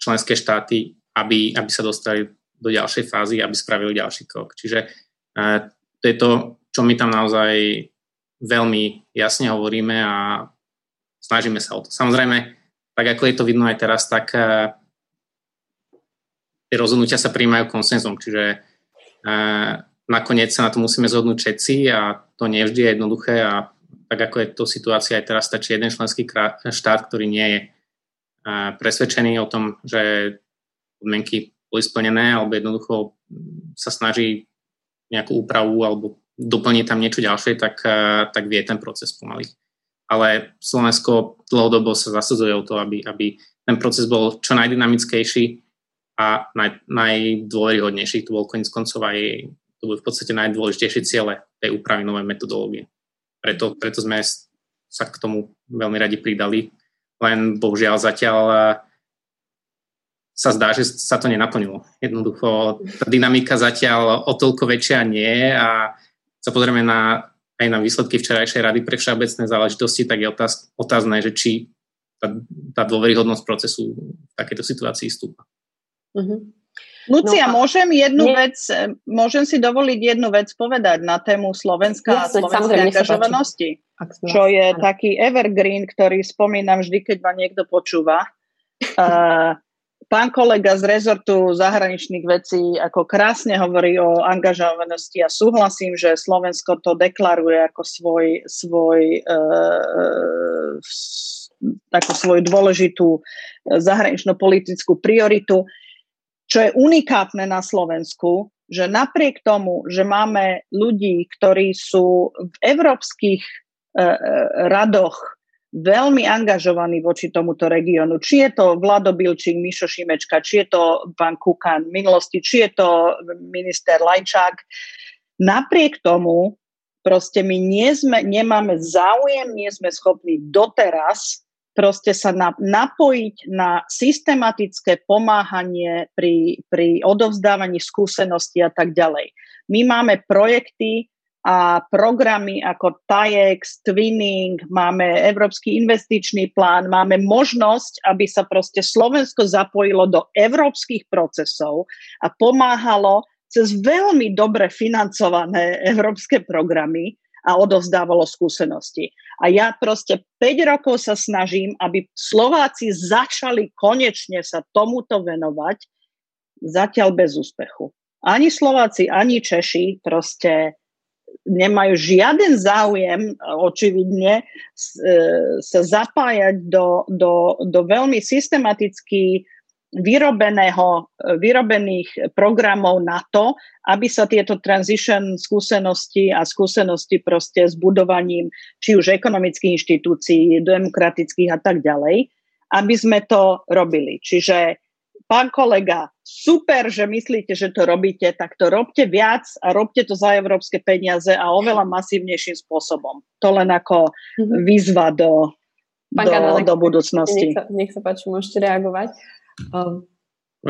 členské štáty, aby, aby sa dostali do ďalšej fázy, aby spravili ďalší krok. Čiže uh, to je to, čo my tam naozaj veľmi jasne hovoríme a snažíme sa o to. Samozrejme, tak ako je to vidno aj teraz, tak uh, tie rozhodnutia sa príjmajú konsenzom, čiže uh, nakoniec sa na to musíme zhodnúť všetci a to nie vždy je jednoduché a tak ako je to situácia aj teraz, stačí jeden členský štát, ktorý nie je presvedčený o tom, že podmienky boli splnené alebo jednoducho sa snaží nejakú úpravu alebo doplní tam niečo ďalšie, tak, tak vie ten proces pomaliť. Ale Slovensko dlhodobo sa zasadzuje o to, aby, aby ten proces bol čo najdynamickejší a naj, najdôveryhodnejší. To bol koniec koncov aj to bol v podstate najdôležitejšie ciele tej úpravy novej metodológie. Preto, preto sme sa k tomu veľmi radi pridali. Len bohužiaľ zatiaľ eh, sa zdá, že sa to nenaplnilo. Jednoducho tá dynamika zatiaľ o toľko väčšia nie a sa pozrieme na, aj na výsledky včerajšej rady pre všeobecné záležitosti, tak je otáz, otázne, že či tá, tá dôveryhodnosť procesu v takejto situácii stúpa. Uh-huh. Lucia, no, môžem jednu nie. vec, môžem si dovoliť jednu vec povedať na tému Slovenska Jasne, a slovenskej angažovanosti, čo je áno. taký evergreen, ktorý spomínam vždy, keď ma niekto počúva. Uh, pán kolega z rezortu zahraničných vecí ako krásne hovorí o angažovanosti a súhlasím, že Slovensko to deklaruje ako svoj, svoj e, takú svoju dôležitú zahranično-politickú prioritu. Čo je unikátne na Slovensku, že napriek tomu, že máme ľudí, ktorí sú v európskych radoch veľmi angažovaní voči tomuto regiónu, či je to Vlado Bilčík, Mišo Šimečka, či je to pán Kukan v minulosti, či je to minister Lajčák, napriek tomu proste my nie sme, nemáme záujem, nie sme schopní doteraz proste sa na, napojiť na systematické pomáhanie pri, pri odovzdávaní skúseností a tak ďalej. My máme projekty a programy ako TAIEX, Twinning, máme Európsky investičný plán, máme možnosť, aby sa proste Slovensko zapojilo do európskych procesov a pomáhalo cez veľmi dobre financované európske programy a odovzdávalo skúsenosti. A ja proste 5 rokov sa snažím, aby Slováci začali konečne sa tomuto venovať, zatiaľ bez úspechu. Ani Slováci, ani Češi proste nemajú žiaden záujem, očividne, e, sa zapájať do, do, do veľmi systematicky vyrobeného, vyrobených programov na to, aby sa tieto transition skúsenosti a skúsenosti proste s budovaním či už ekonomických inštitúcií, demokratických a tak ďalej, aby sme to robili. Čiže pán kolega, super, že myslíte, že to robíte, tak to robte viac a robte to za európske peniaze a oveľa masívnejším spôsobom. To len ako mhm. výzva do, do, Kanale, do budúcnosti. Nech sa, nech sa páči, môžete reagovať. Um,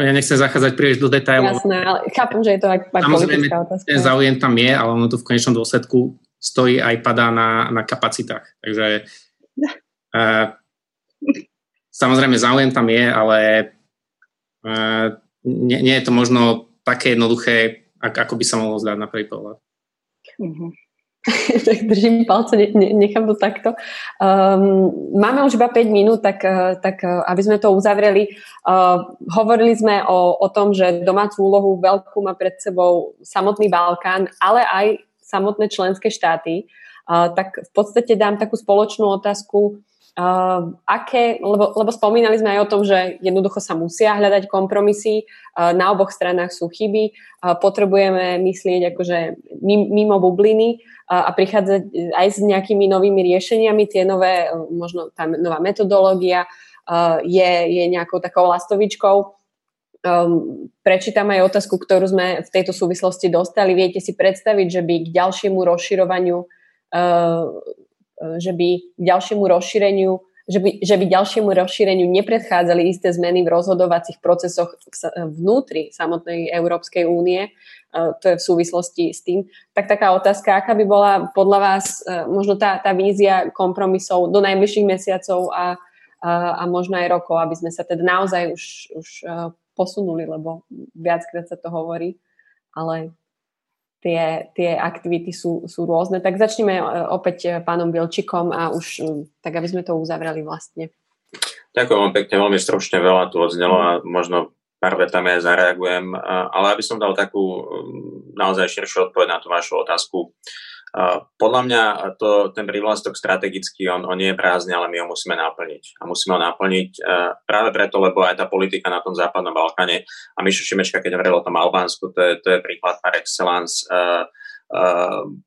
ja nechcem zachádzať príliš do detailov. Jasné, ale chápem, že je to aj, aj politická otázka. Ten záujem tam je, ale ono to v konečnom dôsledku stojí aj padá na, na kapacitách. Takže uh, samozrejme záujem tam je, ale uh, nie, nie je to možno také jednoduché, ako by sa mohlo zdať na prvý pohľad. Uh-huh. tak držím palce, ne, ne, nechám to takto. Um, máme už iba 5 minút, tak, eh, tak eh, aby sme to uzavreli. Uh, hovorili sme o, o tom, že domácu úlohu veľkú má pred sebou samotný Balkán, ale aj samotné členské štáty. Uh, tak v podstate dám takú spoločnú otázku, Uh, aké, lebo, lebo spomínali sme aj o tom, že jednoducho sa musia hľadať kompromisy, uh, na oboch stranách sú chyby, uh, potrebujeme myslieť akože mimo bubliny uh, a prichádzať aj s nejakými novými riešeniami. Tie nové, možno tá nová metodológia uh, je, je nejakou takou lastovičkou. Um, prečítam aj otázku, ktorú sme v tejto súvislosti dostali. Viete si predstaviť, že by k ďalšiemu rozširovaniu že by ďalšiemu rozšíreniu že by, že by ďalšiemu rozšíreniu nepredchádzali isté zmeny v rozhodovacích procesoch vnútri samotnej Európskej únie, e, to je v súvislosti s tým. Tak taká otázka, aká by bola podľa vás e, možno tá, tá vízia kompromisov do najbližších mesiacov a, a, a možno aj rokov, aby sme sa teda naozaj už, už posunuli, lebo viackrát sa to hovorí, ale tie, tie aktivity sú, sú rôzne. Tak začneme e, opäť e, pánom Bielčikom a už e, tak, aby sme to uzavreli vlastne. Ďakujem vám pekne, veľmi stručne veľa tu odznelo a možno pár vetami aj zareagujem, ale aby som dal takú naozaj širšiu odpoveď na tú vašu otázku. Podľa mňa to, ten prívlastok strategický, on, on nie je prázdny, ale my ho musíme naplniť. A musíme ho naplniť práve preto, lebo aj tá politika na tom západnom Balkáne, a Mišo Šimečka, keď hovoril o tom Albánsku, to je, to je príklad par excellence,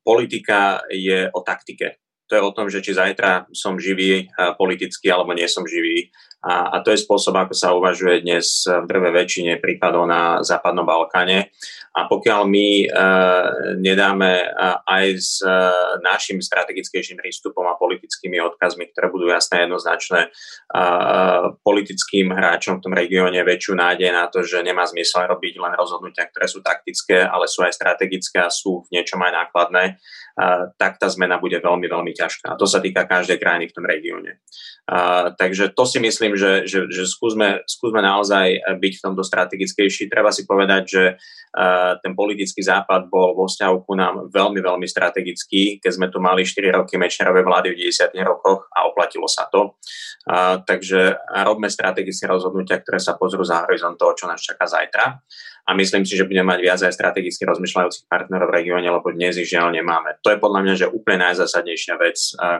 politika je o taktike. To je o tom, že či zajtra som živý politicky alebo nie som živý. A, a to je spôsob, ako sa uvažuje dnes v drve väčšine prípadov na Západnom Balkáne. A pokiaľ my uh, nedáme uh, aj s uh, našim strategickejším prístupom a politickými odkazmi, ktoré budú jasné jednoznačné uh, politickým hráčom v tom regióne väčšiu nádej na to, že nemá zmysel robiť len rozhodnutia, ktoré sú taktické, ale sú aj strategické a sú v niečom aj nákladné, uh, tak tá zmena bude veľmi, veľmi ťažká. A to sa týka každej krajiny v tom regióne. Uh, takže to si myslím, myslím, že, že, že skúsme, skúsme naozaj byť v tomto strategickejší. Treba si povedať, že uh, ten politický západ bol vo vzťahu ku nám veľmi, veľmi strategický, keď sme tu mali 4 roky Mečnerovej vlády v 90 rokoch a oplatilo sa to. Uh, takže robme strategické rozhodnutia, ktoré sa pozrú za horizont toho, čo nás čaká zajtra a myslím si, že budeme mať viac aj strategicky rozmýšľajúcich partnerov v regióne, lebo dnes ich žiaľ nemáme. To je podľa mňa že úplne najzásadnejšia vec,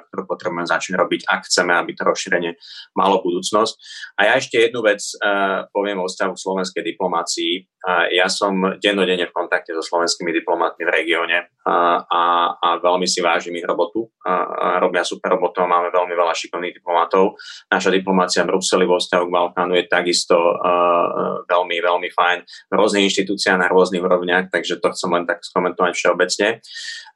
ktorú potrebujeme začať robiť, ak chceme, aby to rozšírenie malo budúcnosť. A ja ešte jednu vec poviem o stavu slovenskej diplomácii. Ja som dennodenne v kontakte so slovenskými diplomatmi v regióne a, a, veľmi si vážim ich robotu. Robia super robotu a máme veľmi veľa šikovných diplomatov. Naša diplomácia v Bruseli vo vzťahu k Balkánu je takisto veľmi, veľmi fajn. Roz rôzne inštitúcie na rôznych úrovniach, takže to chcem len tak skomentovať všeobecne.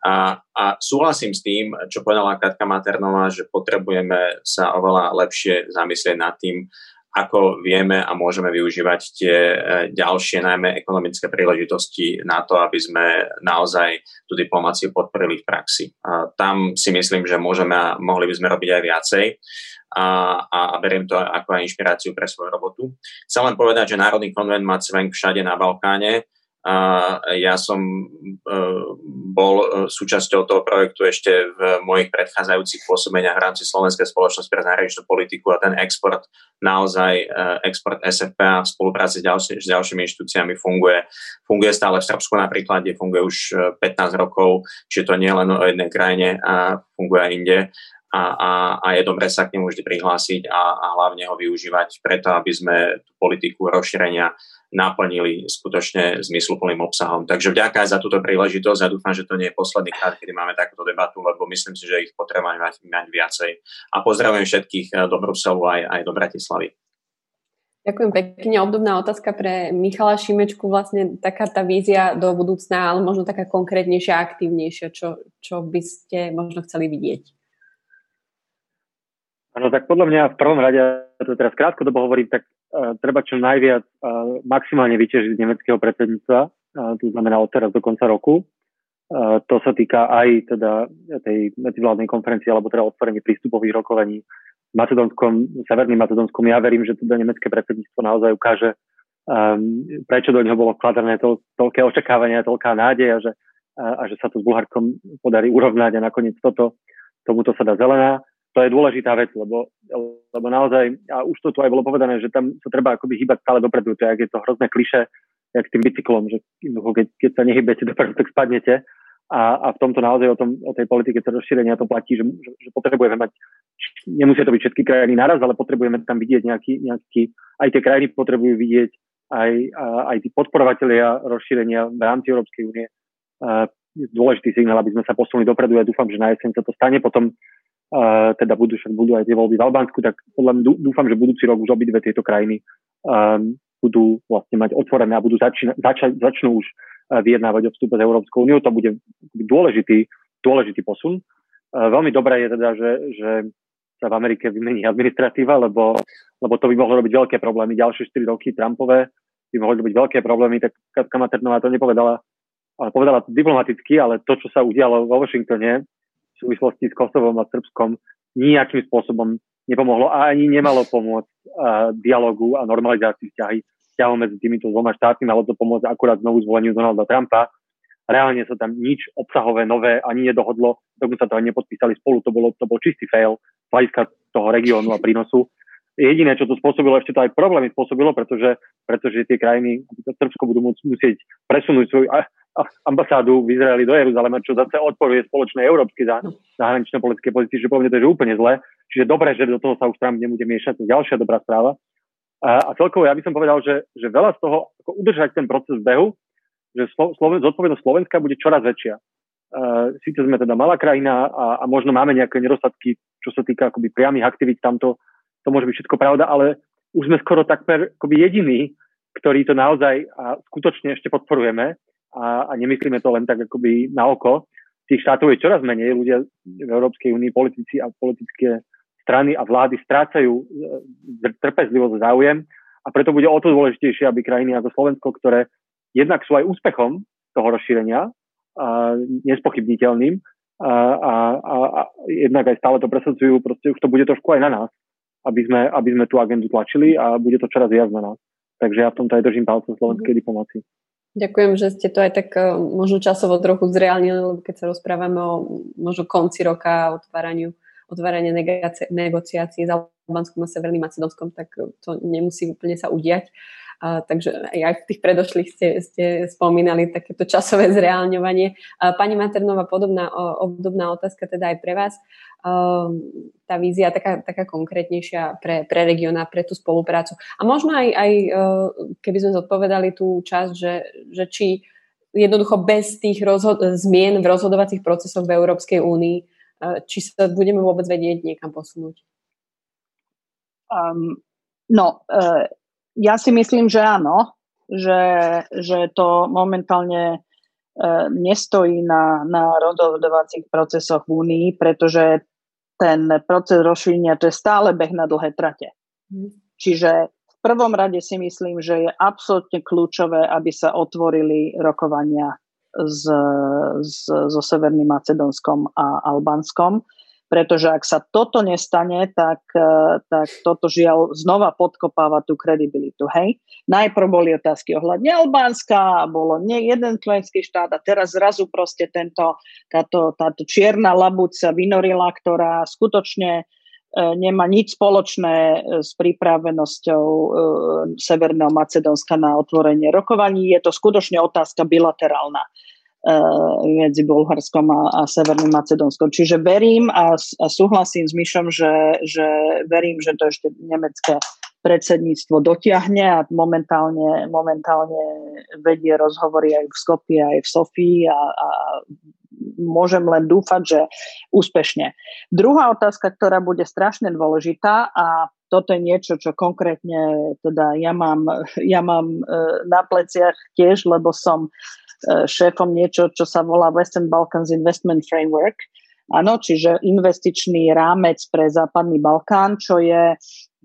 A, a súhlasím s tým, čo povedala Katka Maternová, že potrebujeme sa oveľa lepšie zamyslieť nad tým, ako vieme a môžeme využívať tie e, ďalšie, najmä ekonomické príležitosti na to, aby sme naozaj tú diplomáciu podporili v praxi. A tam si myslím, že môžeme a mohli by sme robiť aj viacej a, a, a beriem to ako aj inšpiráciu pre svoju robotu. Chcem len povedať, že Národný konvent má cvenk všade na Balkáne. A ja som uh, bol e, súčasťou toho projektu ešte v mojich predchádzajúcich pôsobeniach v rámci Slovenskej spoločnosti pre zahraničnú politiku a ten export, naozaj uh, export SFPA v spolupráci s, ďalší, s ďalšími inštitúciami funguje. Funguje stále v Srbsku napríklad, kde funguje už 15 rokov, čiže to nie len o jednej krajine a funguje aj inde a, a, a je dobré sa k nemu vždy prihlásiť a, a hlavne ho využívať preto, aby sme tú politiku rozšírenia naplnili skutočne zmysluplným obsahom. Takže vďaka aj za túto príležitosť a dúfam, že to nie je posledný krát, kedy máme takúto debatu, lebo myslím si, že ich potrebujeme mať, mať viacej. A pozdravujem všetkých eh, do Bruselu aj, aj do Bratislavy. Ďakujem pekne. Obdobná otázka pre Michala Šimečku, vlastne taká tá vízia do budúcna, ale možno taká konkrétnejšia, aktívnejšia, čo, čo by ste možno chceli vidieť. Áno, tak podľa mňa v prvom rade, to teraz krátkodobo hovorím, tak treba čo najviac uh, maximálne vyťažiť z nemeckého predsedníctva, uh, to znamená od teraz do konca roku. To sa týka aj teda tej medzivládnej konferencie, alebo teda otvorení prístupových rokovaní s Macedónskom, Severným Macedónskom. Ja verím, že teda nemecké predsedníctvo naozaj ukáže, um, prečo do neho bolo vkladané to, toľké očakávania, toľká nádej a že, a že sa to s Bulharskom podarí urovnať a nakoniec toto, tomuto sa dá zelená to je dôležitá vec, lebo, lebo naozaj, a už to tu aj bolo povedané, že tam sa treba akoby hýbať stále dopredu, to je, je to hrozné kliše, jak s tým bicyklom, že keď, keď sa nehybete dopredu, tak spadnete. A, a v tomto naozaj o, tom, o tej politike to rozšírenia to platí, že, že, že potrebujeme mať, nemusia to byť všetky krajiny naraz, ale potrebujeme tam vidieť nejaký, nejaký aj tie krajiny potrebujú vidieť, aj, aj tí podporovatelia rozšírenia v rámci Európskej únie. Dôležitý signál, aby sme sa posunuli dopredu. Ja dúfam, že na jeseň sa to stane. Potom teda budú, však budú aj tie voľby v Albánsku, tak mňa dúfam, že budúci rok už obidve tieto krajiny um, budú vlastne mať otvorené a budú začína, zača, začnú už uh, vyjednávať o vstupe z Európskou úniu. To bude dôležitý, dôležitý posun. Uh, veľmi dobré je teda, že, že sa v Amerike vymení administratíva, lebo, lebo to by mohlo robiť veľké problémy. Ďalšie 4 roky Trumpové by mohli robiť veľké problémy, tak Katka Maternová to nepovedala, ale povedala to diplomaticky, ale to, čo sa udialo vo Washingtone, v súvislosti s Kosovom a Srbskom nejakým spôsobom nepomohlo a ani nemalo pomôcť uh, dialogu a normalizácii vzťahy vzťahov medzi týmito dvoma štátmi, malo to pomôcť akurát znovu zvoleniu Donalda Trumpa. Reálne sa tam nič obsahové nové ani nedohodlo, dokonca to ani nepodpísali spolu, to, bolo, to bol čistý fail z hľadiska toho regiónu a prínosu. Jediné, čo to spôsobilo, ešte to aj problémy spôsobilo, pretože, pretože tie krajiny, Srbsko budú musieť presunúť svoju ambasádu v Izraeli do Jeruzalema, čo zase odporuje spoločnej európskej zahraničnej politickej pozícii, že poviem, to je úplne zle. Čiže dobre, že do toho sa už Trump nebude miešať, to je ďalšia dobrá správa. A, a celkovo ja by som povedal, že, že veľa z toho, ako udržať ten proces v behu, že Sloven, zodpovednosť Slovenska bude čoraz väčšia. Uh, Sice sme teda malá krajina a, a možno máme nejaké nedostatky, čo sa týka akoby priamých aktivít tamto, to môže byť všetko pravda, ale už sme skoro takmer akoby jediní, ktorí to naozaj a skutočne ešte podporujeme a, a nemyslíme to len tak akoby na oko. Tých štátov je čoraz menej, ľudia v Európskej únii, politici a politické strany a vlády strácajú e, trpezlivosť záujem a preto bude o to dôležitejšie, aby krajiny ako Slovensko, ktoré jednak sú aj úspechom toho rozšírenia, a nespochybniteľným, a, a, a, jednak aj stále to presadzujú, proste už to bude trošku aj na nás, aby sme, aby sme tú agendu tlačili a bude to čoraz viac na nás. Takže ja v tomto aj držím palcom slovenskej mm. diplomácii. Ďakujem, že ste to aj tak eh, možno časovo trochu zreálnili, lebo keď sa rozprávame o možno konci roka, otváraniu, otvárania negociácií s Albánskom a Severným Macedónskom, tak to nemusí úplne sa udiať. A, takže aj v tých predošlých ste, ste spomínali takéto časové zreálňovanie. A, pani Maternová, podobná, obdobná otázka teda aj pre vás. A, tá vízia taká, taká konkrétnejšia pre, pre region pre tú spoluprácu. A možno aj, aj keby sme zodpovedali tú časť, že, že či jednoducho bez tých rozhod- zmien v rozhodovacích procesoch v Európskej únii, či sa budeme vôbec vedieť niekam posunúť? Um, no, uh, ja si myslím, že áno, že, že to momentálne e, nestojí na, na rozhodovacích procesoch v Únii, pretože ten proces rozšírenia to je stále beh na dlhé trate. Mm. Čiže v prvom rade si myslím, že je absolútne kľúčové, aby sa otvorili rokovania s, s, so Severným Macedónskom a Albánskom pretože ak sa toto nestane, tak, e, tak toto žiaľ znova podkopáva tú kredibilitu. Hej? Najprv boli otázky ohľadne Albánska, bolo nie jeden členský štát a teraz zrazu proste tento, táto, táto čierna labuť sa vynorila, ktorá skutočne e, nemá nič spoločné e, s pripravenosťou Severného Macedónska na otvorenie rokovaní. Je to skutočne otázka bilaterálna. Eh, medzi Bulharskom a, a Severným Macedónskom. Čiže verím a, a súhlasím s Myšom, že, že verím, že to ešte nemecké predsedníctvo dotiahne a momentálne, momentálne vedie rozhovory aj v Skopie, aj v Sofii a, a môžem len dúfať, že úspešne. Druhá otázka, ktorá bude strašne dôležitá a toto je niečo, čo konkrétne teda ja mám, ja mám eh, na pleciach tiež, lebo som E, šéfom niečo, čo sa volá Western Balkans Investment Framework. Áno, čiže investičný rámec pre Západný Balkán, čo je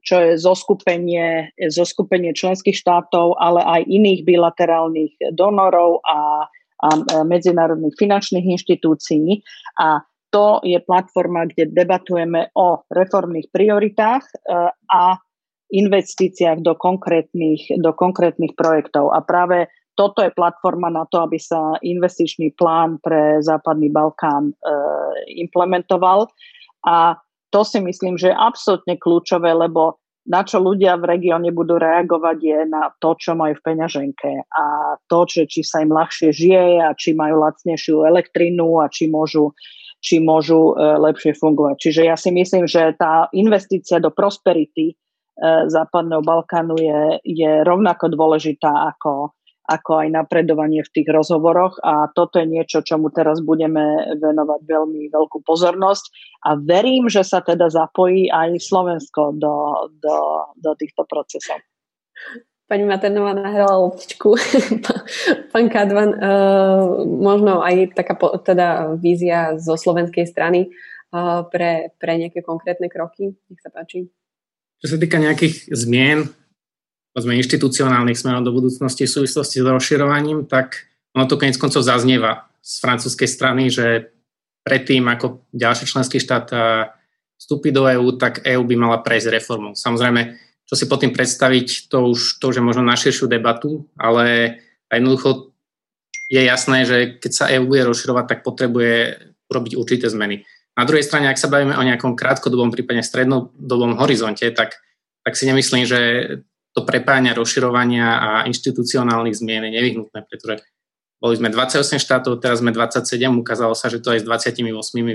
čo je zoskupenie, zoskupenie členských štátov, ale aj iných bilaterálnych donorov a, a medzinárodných finančných inštitúcií. A to je platforma, kde debatujeme o reformných prioritách e, a investíciách do konkrétnych, do konkrétnych projektov. A práve toto je platforma na to, aby sa investičný plán pre Západný Balkán e, implementoval. A to si myslím, že je absolútne kľúčové, lebo na čo ľudia v regióne budú reagovať je na to, čo majú v peňaženke a to, že či sa im ľahšie žije a či majú lacnejšiu elektrínu a či môžu, či môžu e, lepšie fungovať. Čiže ja si myslím, že tá investícia do prosperity e, Západného Balkánu je, je rovnako dôležitá ako, ako aj napredovanie v tých rozhovoroch a toto je niečo, čomu teraz budeme venovať veľmi veľkú pozornosť a verím, že sa teda zapojí aj Slovensko do, do, do týchto procesov. Pani Maternová nahrala loptičku. Pán Kadvan, uh, možno aj taká po, teda vízia zo slovenskej strany uh, pre, pre nejaké konkrétne kroky. Nech sa páči. Čo sa týka nejakých zmien povedzme, inštitucionálnych smerov do budúcnosti v súvislosti s rozširovaním, tak ono to konec koncov zaznieva z francúzskej strany, že predtým, ako ďalší členský štát vstúpi do EÚ, tak EÚ by mala prejsť reformou. Samozrejme, čo si pod tým predstaviť, to už, to už je možno na širšiu debatu, ale jednoducho je jasné, že keď sa EÚ bude rozširovať, tak potrebuje urobiť určité zmeny. Na druhej strane, ak sa bavíme o nejakom krátkodobom, prípadne strednodobom horizonte, tak, tak si nemyslím, že to prepájania, rozširovania a inštitucionálnych zmien je nevyhnutné, pretože boli sme 28 štátov, teraz sme 27, ukázalo sa, že to aj s 28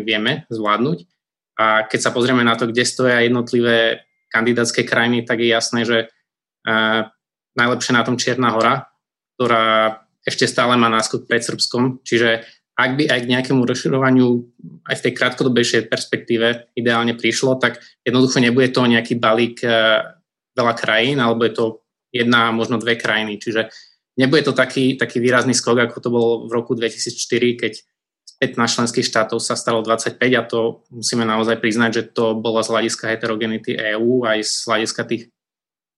vieme zvládnuť. A keď sa pozrieme na to, kde stoja jednotlivé kandidátske krajiny, tak je jasné, že uh, najlepšie na tom Čierna hora, ktorá ešte stále má náskok pred Srbskom, čiže ak by aj k nejakému rozširovaniu aj v tej krátkodobejšej perspektíve ideálne prišlo, tak jednoducho nebude to nejaký balík uh, veľa krajín, alebo je to jedna, možno dve krajiny. Čiže nebude to taký, taký výrazný skok, ako to bolo v roku 2004, keď z 15 členských štátov sa stalo 25 a to musíme naozaj priznať, že to bolo z hľadiska heterogenity EÚ aj z hľadiska tých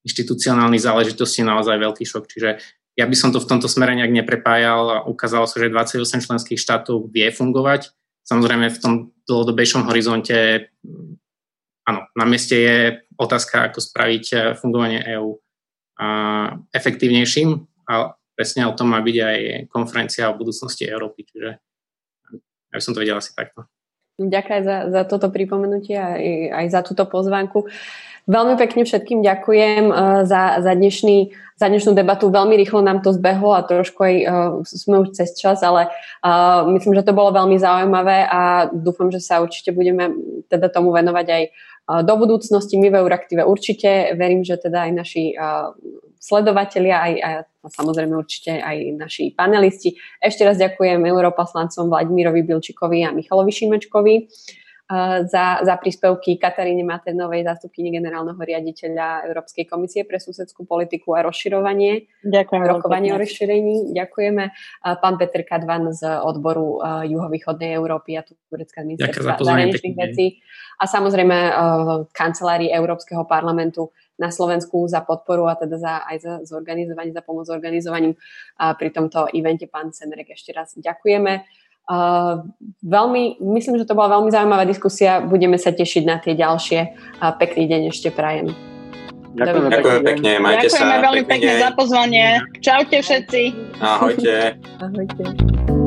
inštitucionálnych záležitostí naozaj veľký šok. Čiže ja by som to v tomto smere nejak neprepájal a ukázalo sa, že 28 členských štátov vie fungovať. Samozrejme v tom dlhodobejšom horizonte áno, na mieste je otázka, ako spraviť fungovanie EÚ efektívnejším a presne o tom má byť aj konferencia o budúcnosti Európy, čiže ja by som to vedela asi takto. Ďakujem za, za toto pripomenutie a aj, aj za túto pozvánku. Veľmi pekne všetkým ďakujem uh, za, za, dnešný, za dnešnú debatu. Veľmi rýchlo nám to zbehlo a trošku aj uh, sme už cez čas, ale uh, myslím, že to bolo veľmi zaujímavé a dúfam, že sa určite budeme teda tomu venovať aj do budúcnosti. My v Euraktive určite verím, že teda aj naši sledovatelia aj, aj a samozrejme určite aj naši panelisti. Ešte raz ďakujem europoslancom Vladimirovi Bilčikovi a Michalovi Šimečkovi za, za príspevky Kataríne Maternovej, zástupkyni generálneho riaditeľa Európskej komisie pre susedskú politiku a rozširovanie. Ďakujem. Rokovanie o rozšírení. Ďakujeme. Pán Petr Kadvan z odboru juhovýchodnej Európy a turecká ministerstva zahraničných vecí. A samozrejme kancelárii Európskeho parlamentu na Slovensku za podporu a teda za, aj za zorganizovanie, za pomoc organizovaním a pri tomto evente. Pán Senrek, ešte raz ďakujeme. Uh, veľmi, myslím, že to bola veľmi zaujímavá diskusia. Budeme sa tešiť na tie ďalšie. Uh, pekný deň ešte prajem. Ďakujem, Ďakujem pekne, majte Ďakujeme sa. veľmi pekne za pozvanie. Čaute všetci. Ahojte. Ahojte.